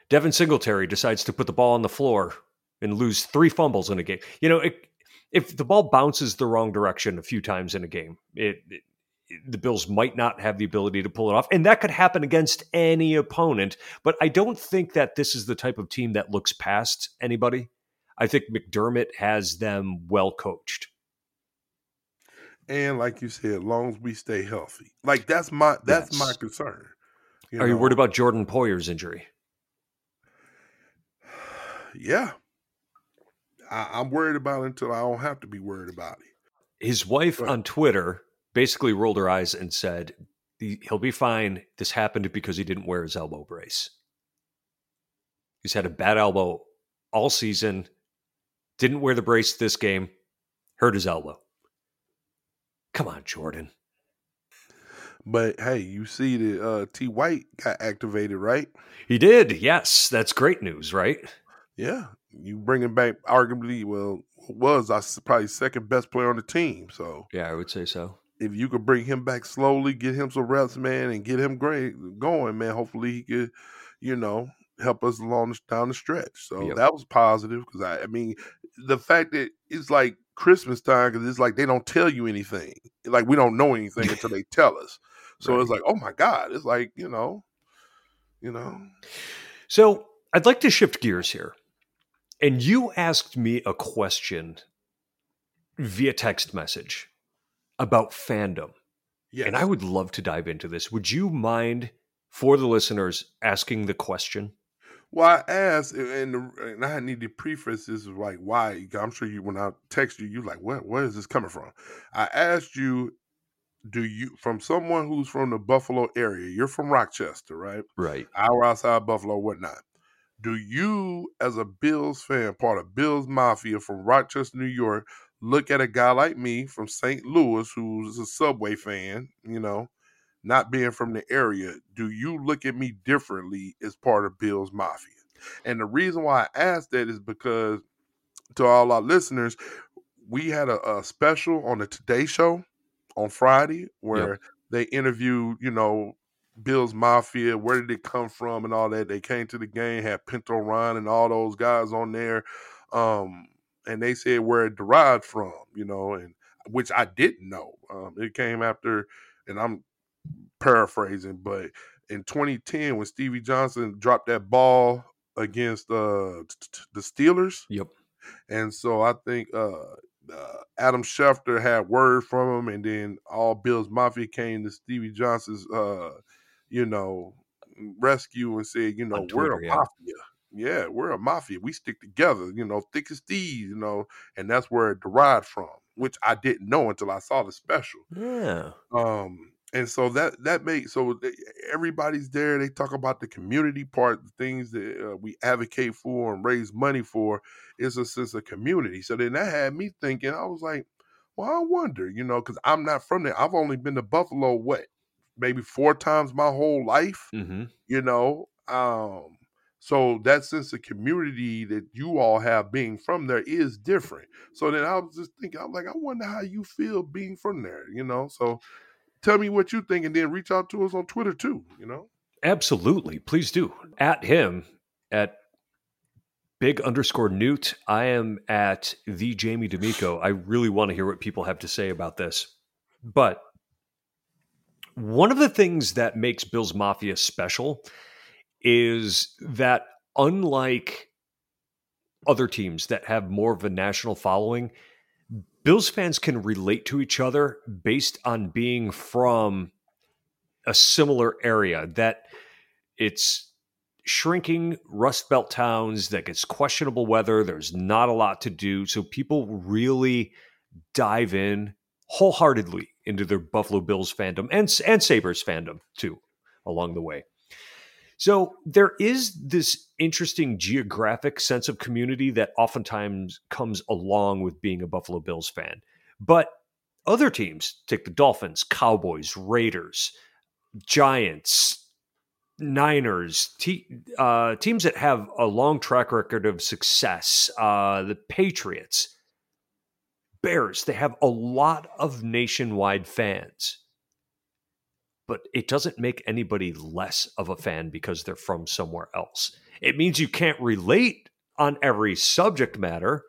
A: Devin Singletary decides to put the ball on the floor and lose three fumbles in a game, you know, it, if the ball bounces the wrong direction a few times in a game, it, it the Bills might not have the ability to pull it off. And that could happen against any opponent. But I don't think that this is the type of team that looks past anybody. I think McDermott has them well coached.
B: And like you said, as long as we stay healthy. Like that's my that's yes. my concern.
A: You Are know? you worried about Jordan Poyer's injury?
B: Yeah. I, am worried about it until I don't have to be worried about it.
A: His wife on Twitter basically rolled her eyes and said, He'll be fine. This happened because he didn't wear his elbow brace. He's had a bad elbow all season, didn't wear the brace this game, hurt his elbow. Come on, Jordan.
B: But hey, you see that uh, T White got activated, right?
A: He did. Yes, that's great news, right?
B: Yeah, you bringing back arguably well was I probably second best player on the team. So
A: yeah, I would say so
B: if you could bring him back slowly, get him some reps, man, and get him great going, man. Hopefully he could, you know, help us along down the stretch. So yep. that was positive because I, I mean, the fact that it's like Christmas time because it's like they don't tell you anything, like we don't know anything until they tell us. So right. it's like, oh my god, it's like you know, you know.
A: So I'd like to shift gears here, and you asked me a question via text message about fandom. Yes. And I would love to dive into this. Would you mind, for the listeners, asking the question?
B: Well, I asked, and, and I need to preface this is like why. I'm sure you, when I text you, you like, where, where is this coming from? I asked you, do you, from someone who's from the Buffalo area, you're from Rochester, right?
A: Right.
B: Hour outside Buffalo, whatnot. Do you, as a Bills fan, part of Bills Mafia from Rochester, New York, look at a guy like me from St. Louis who's a Subway fan, you know, not being from the area, do you look at me differently as part of Bill's Mafia? And the reason why I asked that is because to all our listeners, we had a, a special on the Today Show on Friday where yep. they interviewed, you know, Bill's Mafia, where did it come from and all that. They came to the game, had Pinto Ron and all those guys on there. Um, and they said where it derived from, you know, and which I didn't know. Um, it came after, and I'm paraphrasing, but in 2010 when Stevie Johnson dropped that ball against uh, the Steelers.
A: Yep.
B: And so I think uh, uh, Adam Schefter had word from him, and then all Bills Mafia came to Stevie Johnson's, uh, you know, rescue and said, you know, Twitter, we're a yeah. mafia. Yeah, we're a mafia. We stick together, you know, thick as thieves, you know, and that's where it derived from, which I didn't know until I saw the special.
A: Yeah.
B: Um, and so that that makes so everybody's there. They talk about the community part, the things that uh, we advocate for and raise money for. Is a sense of community. So then that had me thinking. I was like, well, I wonder, you know, because I'm not from there. I've only been to Buffalo, what, maybe four times my whole life.
A: Mm-hmm.
B: You know, um, so that sense of community that you all have being from there is different. So then I was just thinking, I'm like, I wonder how you feel being from there, you know. So tell me what you think and then reach out to us on Twitter too, you know?
A: Absolutely. Please do. At him at big underscore newt. I am at the Jamie D'Amico. I really want to hear what people have to say about this. But one of the things that makes Bills Mafia special is that unlike other teams that have more of a national following, Bills fans can relate to each other based on being from a similar area that it's shrinking rust belt towns that gets questionable weather there's not a lot to do so people really dive in wholeheartedly into their buffalo bills fandom and and sabres fandom too along the way so there is this interesting geographic sense of community that oftentimes comes along with being a Buffalo Bills fan. But other teams, take the Dolphins, Cowboys, Raiders, Giants, Niners, te- uh, teams that have a long track record of success, uh, the Patriots, Bears, they have a lot of nationwide fans but it doesn't make anybody less of a fan because they're from somewhere else. It means you can't relate on every subject matter,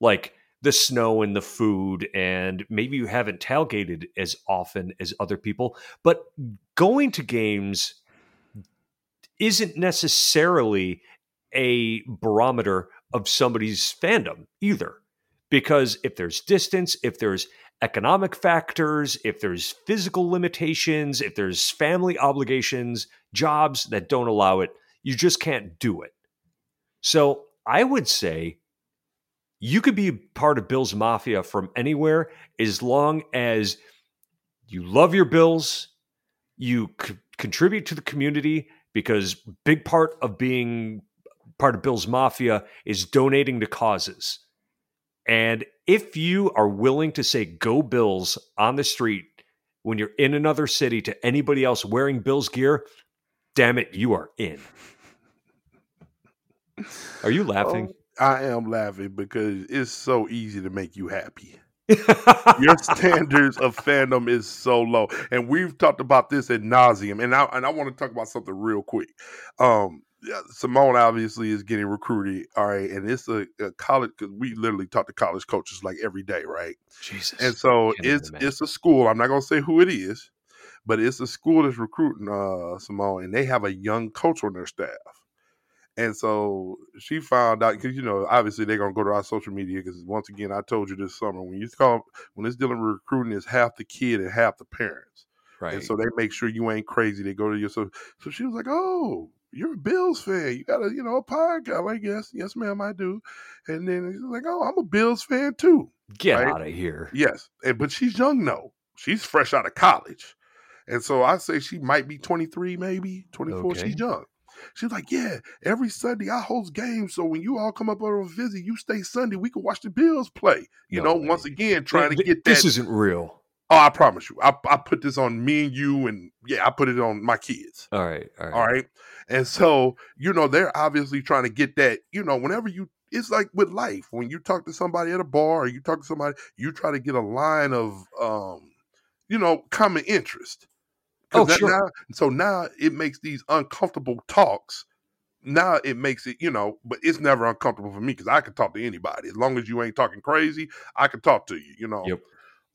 A: like the snow and the food, and maybe you haven't tailgated as often as other people, but going to games isn't necessarily a barometer of somebody's fandom either. Because if there's distance, if there's economic factors, if there's physical limitations, if there's family obligations, jobs that don't allow it, you just can't do it. So I would say you could be part of Bills Mafia from anywhere as long as you love your Bills, you c- contribute to the community because big part of being part of Bills Mafia is donating to causes. And if you are willing to say go Bills on the street when you're in another city to anybody else wearing Bills gear, damn it, you are in. Are you laughing?
B: Oh, I am laughing because it's so easy to make you happy. Your standards of fandom is so low, and we've talked about this at nauseum. And I and I want to talk about something real quick. Um, Simone obviously is getting recruited. All right, and it's a, a college because we literally talk to college coaches like every day, right?
A: Jesus.
B: And so it's it's a school. I'm not gonna say who it is, but it's a school that's recruiting uh, Simone, and they have a young coach on their staff. And so she found out because you know obviously they're gonna go to our social media because once again I told you this summer when you call when it's dealing with recruiting it's half the kid and half the parents.
A: Right.
B: And so they make sure you ain't crazy. They go to your so so she was like, oh, you're a Bills fan. You got a, you know, a podcast. Like, yes, yes, ma'am, I do. And then he's like, oh, I'm a Bills fan too.
A: Get right? out of here.
B: Yes. And, but she's young, though. She's fresh out of college. And so I say she might be 23, maybe 24. Okay. She's young. She's like, yeah, every Sunday I host games. So when you all come up on a visit, you stay Sunday. We can watch the Bills play. You no know, way. once again, trying to get
A: that. This isn't real.
B: Oh, I promise you. I, I put this on me and you, and yeah, I put it on my kids.
A: All right, all right,
B: all right. And so, you know, they're obviously trying to get that. You know, whenever you, it's like with life. When you talk to somebody at a bar, or you talk to somebody, you try to get a line of, um, you know, common interest.
A: Oh, sure.
B: Now, so now it makes these uncomfortable talks. Now it makes it, you know, but it's never uncomfortable for me because I can talk to anybody as long as you ain't talking crazy. I can talk to you, you know.
A: Yep.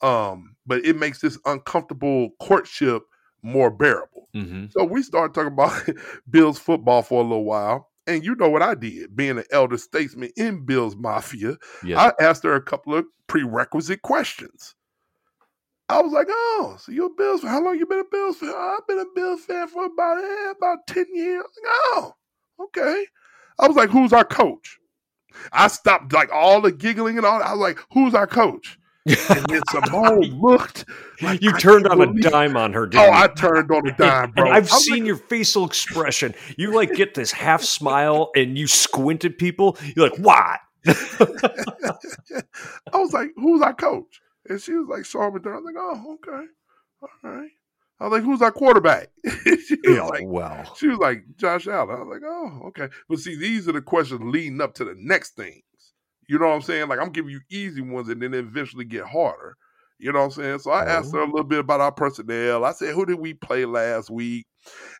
B: Um, but it makes this uncomfortable courtship more bearable.
A: Mm-hmm.
B: So we started talking about Bills football for a little while. And you know what I did, being an elder statesman in Bills Mafia,
A: Yes.
B: I asked her a couple of prerequisite questions. I was like, "Oh, so you're a Bills fan? How long you been a Bills fan? "Oh, I've been a Bills fan for about eh, about ten years." Like, oh, okay. I was like, "Who's our coach?" I stopped like all the giggling and all. I was like, "Who's our coach?" And then Simone looked. Like,
A: you
B: I
A: turned on a dime on her, oh, didn't
B: Oh,
A: you?
B: I turned on the dime, bro.
A: And I've
B: I'm
A: seen
B: like,
A: your facial expression. You like get this half smile and you squint at people. You're like, what?
B: I was like, "Who's our coach?" And she was like, "Sean McDermott." I was like, "Oh, okay, all right." I was like, "Who's our quarterback?" she was
A: Yeah,
B: like,
A: well.
B: She was like, Josh Allen. I was like, oh, okay. But see, these are the questions leading up to the next things. You know what I'm saying? Like, I'm giving you easy ones and then eventually get harder. You know what I'm saying? So I asked
A: Oh.
B: her a little bit about our personnel. I said, who did we play last week?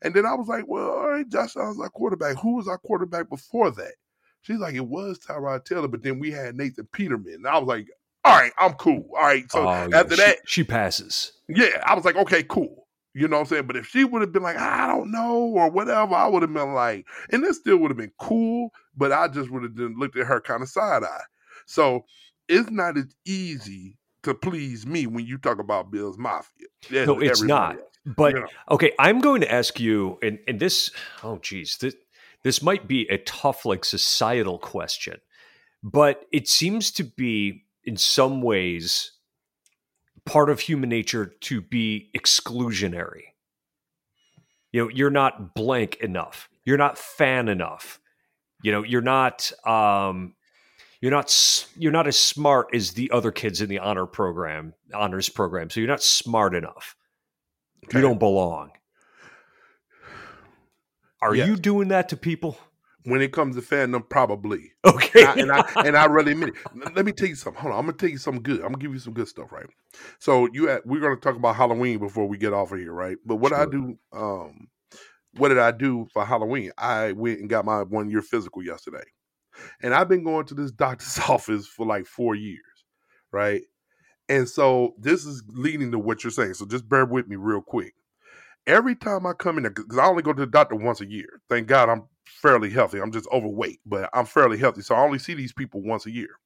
B: And then I was like, well, all right, Josh Allen's our quarterback. Who was our quarterback before that? She's like, it was Tyrod Taylor, but then we had Nathan Peterman. And I was like, all right, I'm cool. All right. So
A: Oh, yeah,
B: after
A: she-
B: that,
A: she passes.
B: yeah, I was like, okay, cool. You know what I'm saying? But if she would have been like, I don't know, or whatever, I would have been like, and this still would have been cool, but I just would have looked at her kind of side eye. So it's not as easy to please me when you talk about Bill's Mafia.
A: No, it's not.
B: else,
A: But
B: you know?
A: okay, I'm going to ask you, and and this, oh geez, this this might be a tough like societal question, but it seems to be in some ways part of human nature to be exclusionary. You know, you're not blank enough. You're not fan enough. You know, you're not um you're not you're not as smart as the other kids in the honor program, honors program. So you're not smart enough.
B: Okay.
A: You don't belong. Are
B: Yes.
A: you doing that to people?
B: When it comes to fandom, probably.
A: Okay.
B: and, I, and I and I really mean it. Let me tell you something. Hold on, I'm gonna tell you something good. I'm gonna give you some good stuff, right? So you at, we're gonna talk about Halloween before we get off of here, right? But what I do, um, what did I do for Halloween? I went and got my one year physical yesterday, and I've been going to this doctor's office for like four years, right? And so this is leading to what you're saying. So just bear with me real quick. Every time I come in there, because I only go to the doctor once a year. Thank God I'm fairly healthy. I'm just overweight, but I'm fairly healthy. So I only see these people once a year.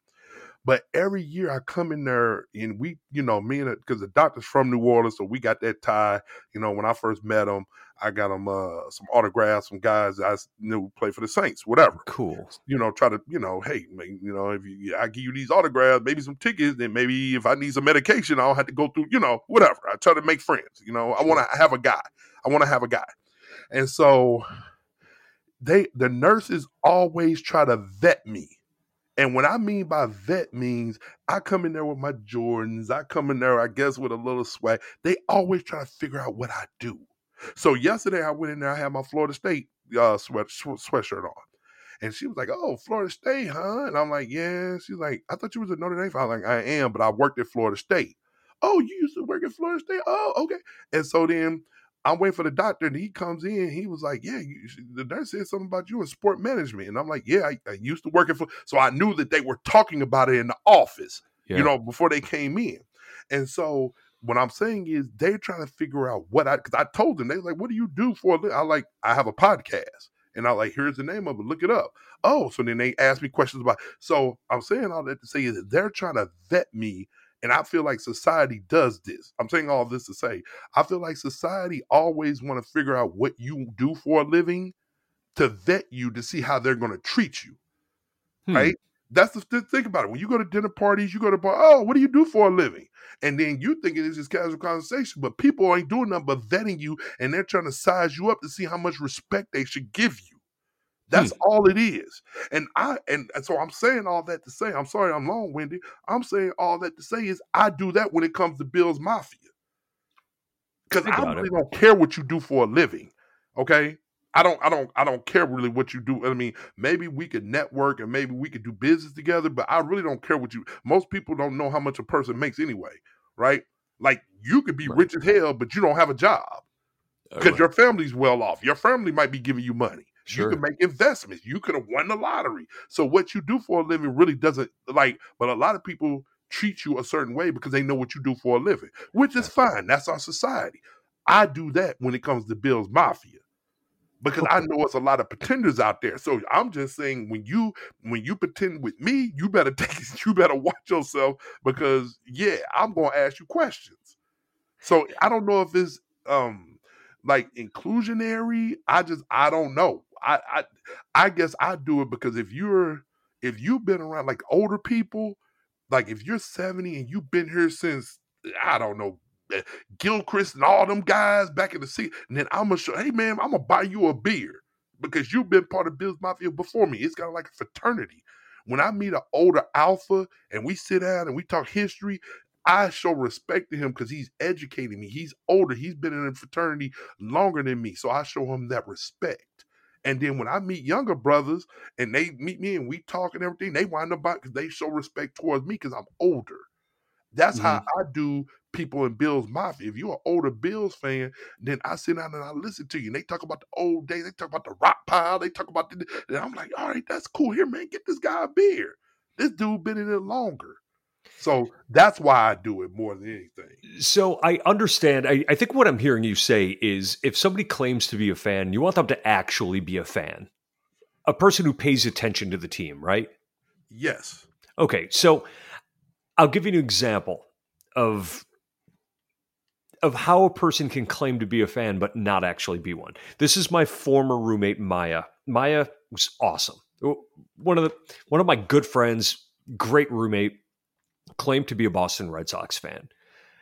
B: But every year I come in there and we, you know, me and because the doctor's from New Orleans, so we got that tie. You know, when I first met him, I got him uh, some autographs some guys I knew play for the Saints, whatever
A: cool.
B: you know, try to, you know, hey, man, you know, if you, I give you these autographs, maybe some tickets, then maybe if I need some medication, I don't have to go through, you know, whatever. I try to make friends, you know, I want to have a guy. I want to have a guy. And so they, the nurses always try to vet me. And what I mean by vet means I come in there with my Jordans. I come in there, I guess, with a little swag. They always try to figure out what I do. So yesterday I went in there, I had my Florida State uh, sweat sweatshirt on. And she was like, "Oh, Florida State, huh?" And I'm like, "Yeah." She's like, "I thought you was a Notre Dame fan." I'm like, "I am, but I worked at Florida State." Oh, you used to work at Florida State? Oh, okay. And so then I'm waiting for the doctor, and he comes in. He was like, "Yeah, you, the nurse said something about you in sport management." And I'm like, "Yeah, I, I used to work at." Fl-. So I knew that they were talking about it in the office,
A: Yeah.
B: you know, before they came in. And so what I'm saying is they're trying to figure out what I because I told them they like, "What do you do for?" a I like I have a podcast. And I like, here's the name of it. Look it up. Oh, so then they ask me questions about. So I'm saying all that to say is that they're trying to vet me, and I feel like society does this. I'm saying all this to say I feel like society always want to figure out what you do for a living to vet you to see how they're going to treat you.
A: Hmm.
B: Right? That's the th- think about it. When you go to dinner parties, you go to bar. Oh, what do you do for a living? And then you thinking it's just casual conversation, but people ain't doing nothing but vetting you, and they're trying to size you up to see how much respect they should give you. That's all it is. And I and, and so I'm saying all that to say, I'm sorry I'm long winded. I'm saying all that to say is I do that when it comes to Bill's Mafia. Because
A: I
B: I,
A: got it.
B: really don't care what you do for a living. Okay. I don't I don't I don't care really what you do. I mean, maybe we could network and maybe we could do business together, but I really don't care what you most people don't know how much a person makes anyway, right? Like you could be
A: Right.
B: rich as hell, but you don't have a job
A: Uh,
B: because
A: right.
B: your family's well off. Your family might be giving you money.
A: Sure.
B: You can make investments. You could have won the lottery. So what you do for a living really doesn't like. But a lot of people treat you a certain way because they know what you do for a living, which is fine. That's our society. I do that when it comes to Bills Mafia because I know it's a lot of pretenders out there. So I'm just saying when you when you pretend with me, you better take you better watch yourself because yeah, I'm gonna ask you questions. So I don't know if it's um like inclusionary. I just I don't know. I I I guess I do it because if you're if you've been around like older people, like if you're 70 and you've been here since I don't know eh, Gilchrist and all them guys back in the city, and then I'm gonna show, hey man, I'm gonna buy you a beer because you've been part of Bills Mafia before me. It's kind of like a fraternity. When I meet an older alpha and we sit down and we talk history, I show respect to him because he's educating me. He's older. He's been in a fraternity longer than me. So I show him that respect. And then when I meet younger brothers and they meet me and we talk and everything, they wind up because they show respect towards me because I'm older. That's mm-hmm. how I do people in Bills Mafia. If you're an older Bills fan, then I sit down and I listen to you. And they talk about the old days. They talk about the rock pile. They talk about the. And I'm like, all right, that's cool. Here, man, get this guy a beer. This dude been in it longer. So that's why I do it more than anything.
A: So I understand. I, I, think what I'm hearing you say is if somebody claims to be a fan, you want them to actually be a fan, a person who pays attention to the team, right?
B: Yes.
A: Okay. So I'll give you an example of of how a person can claim to be a fan but not actually be one. This is my former roommate Maya. Maya was awesome. One of the one of my good friends, great roommate claimed to be a Boston Red Sox fan.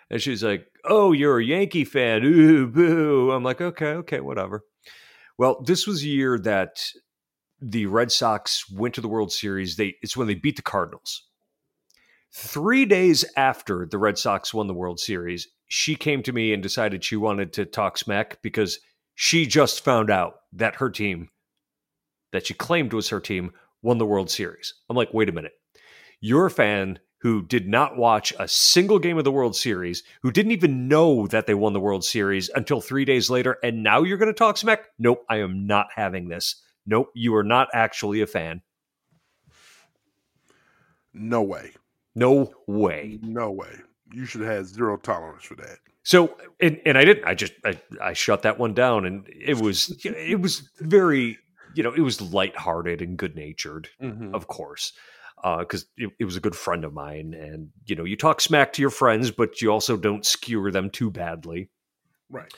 A: And she's like, Oh, you're a Yankee fan. Ooh, boo. I'm like, Okay, okay, whatever. Well, this was a year that the Red Sox went to the World Series. They it's when they beat the Cardinals. Three days after the Red Sox won the World Series, she came to me and decided she wanted to talk smack because she just found out that her team, that she claimed was her team, won the World Series. I'm like, wait a minute. You're a fan who did not watch a single game of the World Series, who didn't even know that they won the World Series until three days later, and now you're going to talk smack? Nope, I am not having this. Nope, you are not actually a fan.
B: No way.
A: No way.
B: No way. You should have zero tolerance for that.
A: So, and, and I didn't. I just I, I shut that one down, and it was it was very you know it was lighthearted and good natured, mm-hmm. of course because uh, it, it, was a good friend of mine. And you know, you talk smack to your friends, but you also don't skewer them too badly.
B: Right.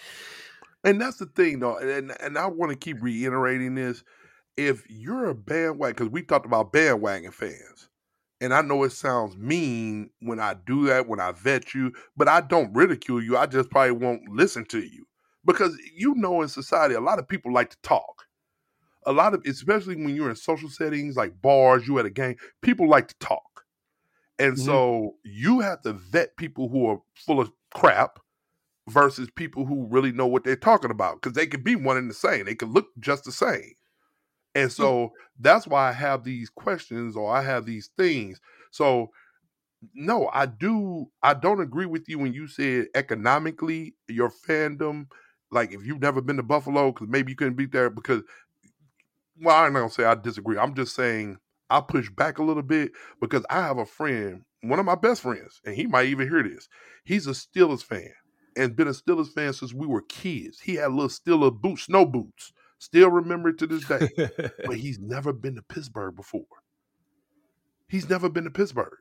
B: And that's the thing, though, and and I want to keep reiterating this. If you're a bandwagon, because we talked about bandwagon fans, and I know it sounds mean when I do that, when I vet you, but I don't ridicule you. I just probably won't listen to you because you know, in society, a lot of people like to talk a lot of especially when you're in social settings like bars, you at a game, people like to talk. And mm-hmm. so you have to vet people who are full of crap versus people who really know what they're talking about because they could be one and the same. They could look just the same. And so mm-hmm. that's why I have these questions or I have these things. So no, I do I don't agree with you when you said economically your fandom like if you've never been to Buffalo cuz maybe you couldn't be there because well, I'm not gonna say I disagree. I'm just saying I push back a little bit because I have a friend, one of my best friends, and he might even hear this. He's a Steelers fan and been a Steelers fan since we were kids. He had little Steelers boots, snow boots. Still remember it to this day. but he's never been to Pittsburgh before. He's never been to Pittsburgh.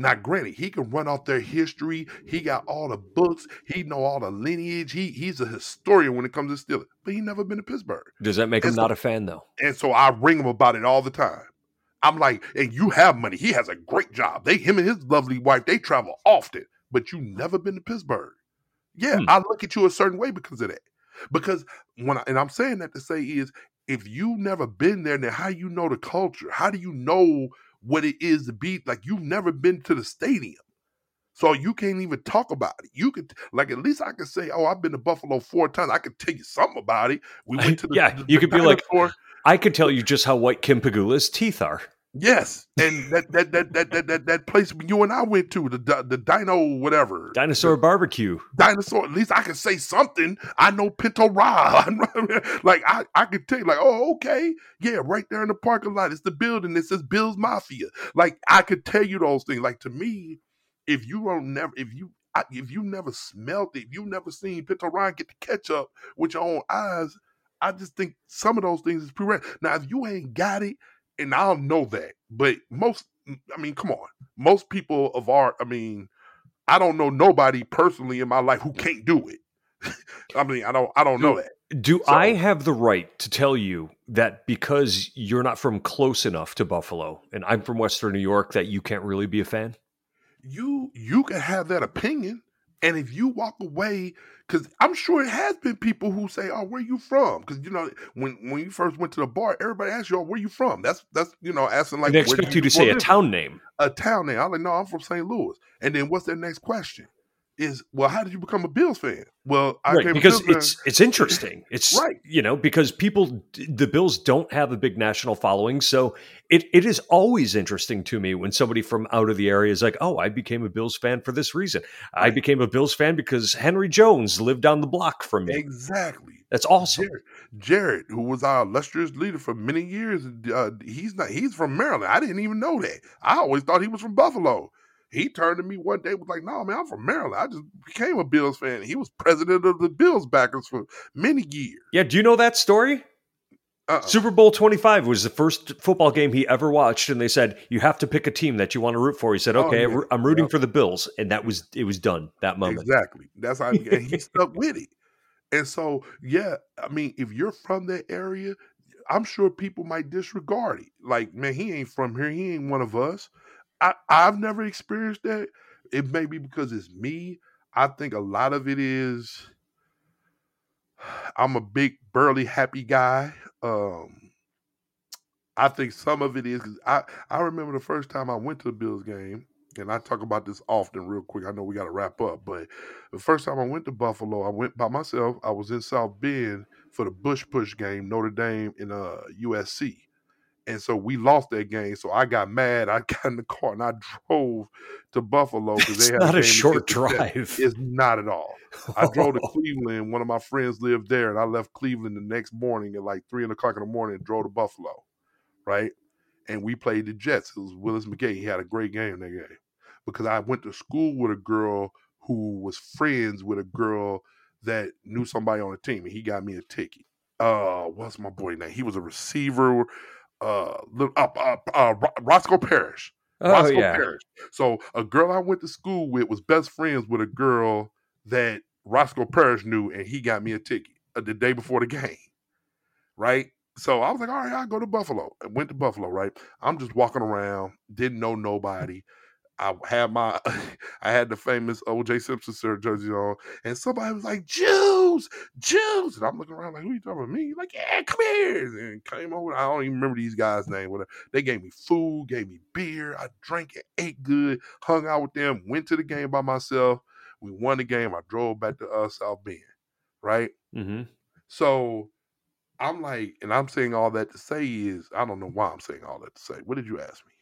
B: Now, granted, he can run off their history. He got all the books. He know all the lineage. He he's a historian when it comes to Steelers, but he never been to Pittsburgh.
A: Does that make and him so, not a fan though?
B: And so I ring him about it all the time. I'm like, and you have money. He has a great job. They him and his lovely wife they travel often, but you never been to Pittsburgh. Yeah, hmm. I look at you a certain way because of that. Because when I, and I'm saying that to say is if you never been there, then how you know the culture? How do you know? What it is to be like you've never been to the stadium. So you can't even talk about it. You could like at least I could say, "Oh, I've been to Buffalo four times. I could tell you something about it." We went to the,
A: yeah.
B: The,
A: you could be like, I could tell you just how white Kim Pegula's teeth are.
B: Yes, and that that that that that that, that place you and I went to the the Dino whatever
A: Dinosaur barbecue.
B: dinosaur. At least I can say something. I know Pinto Ra. like I I could tell you like oh okay yeah right there in the parking lot. It's the building that says Bill's Mafia. Like I could tell you those things. Like to me, if you don't never if you I, if you never smelled it, if you never seen Pinto Ron get the ketchup with your own eyes, I just think some of those things is pre Now, if you ain't got it, and I'll know that, but most, I mean, come on, most people of art, I mean, I don't know nobody personally in my life who can't do it. I mean, I don't, I don't know that.
A: Do so, I have the right to tell you that because you're not from close enough to Buffalo, and I'm from Western New York, that you can't really be a fan?
B: you you can have that opinion and if you walk away because i'm sure it has been people who say oh where you from? Because you know when when you first went to the bar everybody asked you oh where you from? That's that's you know asking like
A: they expect you, you to say a town name.
B: A town name. I'm like no i'm from st louis. And then what's their next question is well how did you become a bills fan? Well
A: I right, because it's fan. it's interesting. It's right. you know because people the bills don't have a big national following so it, it is always interesting to me when somebody from out of the area is like oh i became a bills fan for this reason. Right. i became a bills fan because henry jones lived down the block from me.
B: Exactly.
A: That's awesome.
B: Jared, jared who was our illustrious leader for many years uh, he's not he's from maryland. I didn't even know that. I always thought he was from buffalo he turned to me one day was like, "No, man, I'm from Maryland. I just became a Bills fan." He was president of the Bills backers for many years.
A: Yeah, do you know that story? Uh-uh. Super Bowl 25 was the first football game he ever watched, and they said you have to pick a team that you want to root for. He said, oh, "Okay, oh, yeah. I'm rooting yep. for the Bills," and that was it. Was done that moment.
B: Exactly. That's how he, he stuck with it. And so, yeah, I mean, if you're from that area, I'm sure people might disregard it. Like, man, he ain't from here. He ain't one of us. I, I've never experienced that. It may be because it's me. I think a lot of it is I'm a big burly happy guy. Um I think some of it is I I remember the first time I went to the Bills game, and I talk about this often real quick. I know we got to wrap up, but the first time I went to Buffalo, I went by myself. I was in South Bend for the Bush Push game, Notre Dame and uh USC. And so we lost that game. So I got mad. I got in the car and I drove to Buffalo
A: because they had not a, short drive.
B: It's not at all. I drove to Cleveland. One of my friends lived there, and I left Cleveland the next morning at like three o'clock in the morning and drove to Buffalo, right? And we played the Jets. It was Willis McGahee. He had a great game that game because I went to school with a girl who was friends with a girl that knew somebody on the team, and he got me a ticket. Uh, what's my boy name? He was a receiver uh, uh, uh, uh Roscoe Parrish.
A: Oh, Roscoe yeah. Parrish.
B: So a girl I went to school with was best friends with a girl that Roscoe Parrish knew, and he got me a ticket uh, the day before the game. Right. So I was like, all right, I'll go to Buffalo. I went to Buffalo, right? I'm just walking around, didn't know nobody. I had my, I had the famous OJ Simpson sir jersey on, and somebody was like, "Juice, Juice," and I'm looking around like, "Who you talking about me?" Like, "Yeah, come here," and came over. I don't even remember these guys' name. Whatever. They gave me food, gave me beer. I drank it, ate good, hung out with them, went to the game by myself. We won the game. I drove back to uh, South Bend, right?
A: Mm-hmm.
B: So I'm like, and I'm saying all that to say is, I don't know why I'm saying all that to say. What did you ask me?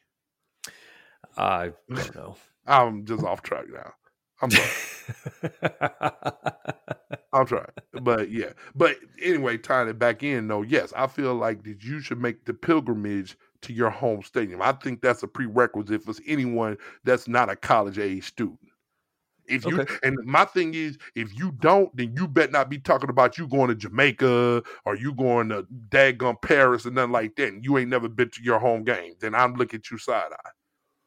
A: I don't know.
B: I'm just off track now. I'm sorry. I'm trying. But yeah. But anyway, tying it back in though, yes, I feel like that you should make the pilgrimage to your home stadium. I think that's a prerequisite for anyone that's not a college age student. If you okay. and my thing is, if you don't, then you bet not be talking about you going to Jamaica or you going to daggum Paris and nothing like that. And you ain't never been to your home game. Then I'm looking at you side eye.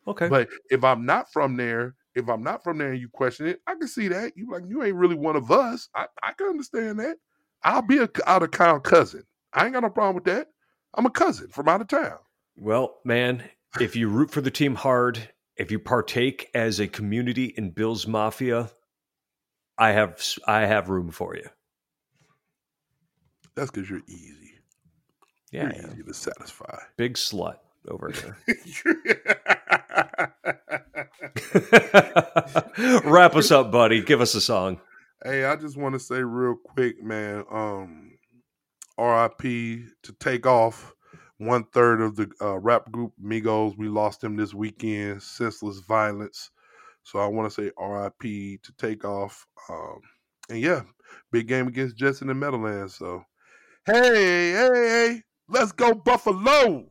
A: Okay.
B: But if I'm not from there, if I'm not from there and you question it, I can see that. You like you ain't really one of us. I, I can understand that. I'll be a out of town cousin. I ain't got no problem with that. I'm a cousin from out of town.
A: Well, man, if you root for the team hard, if you partake as a community in Bill's Mafia, I have I have room for you.
B: That's because you're easy.
A: Yeah,
B: you're easy to satisfy.
A: Big slut over here. Wrap us up, buddy. Give us a song.
B: Hey, I just want to say real quick, man. Um, RIP to Takeoff one third of the uh, rap group Migos. We lost them this weekend. Senseless violence. So I want to say R.I.P. to Takeoff. Um, and yeah, big game against Jets in the Meadowlands. So hey, hey, hey, let's go Buffalo.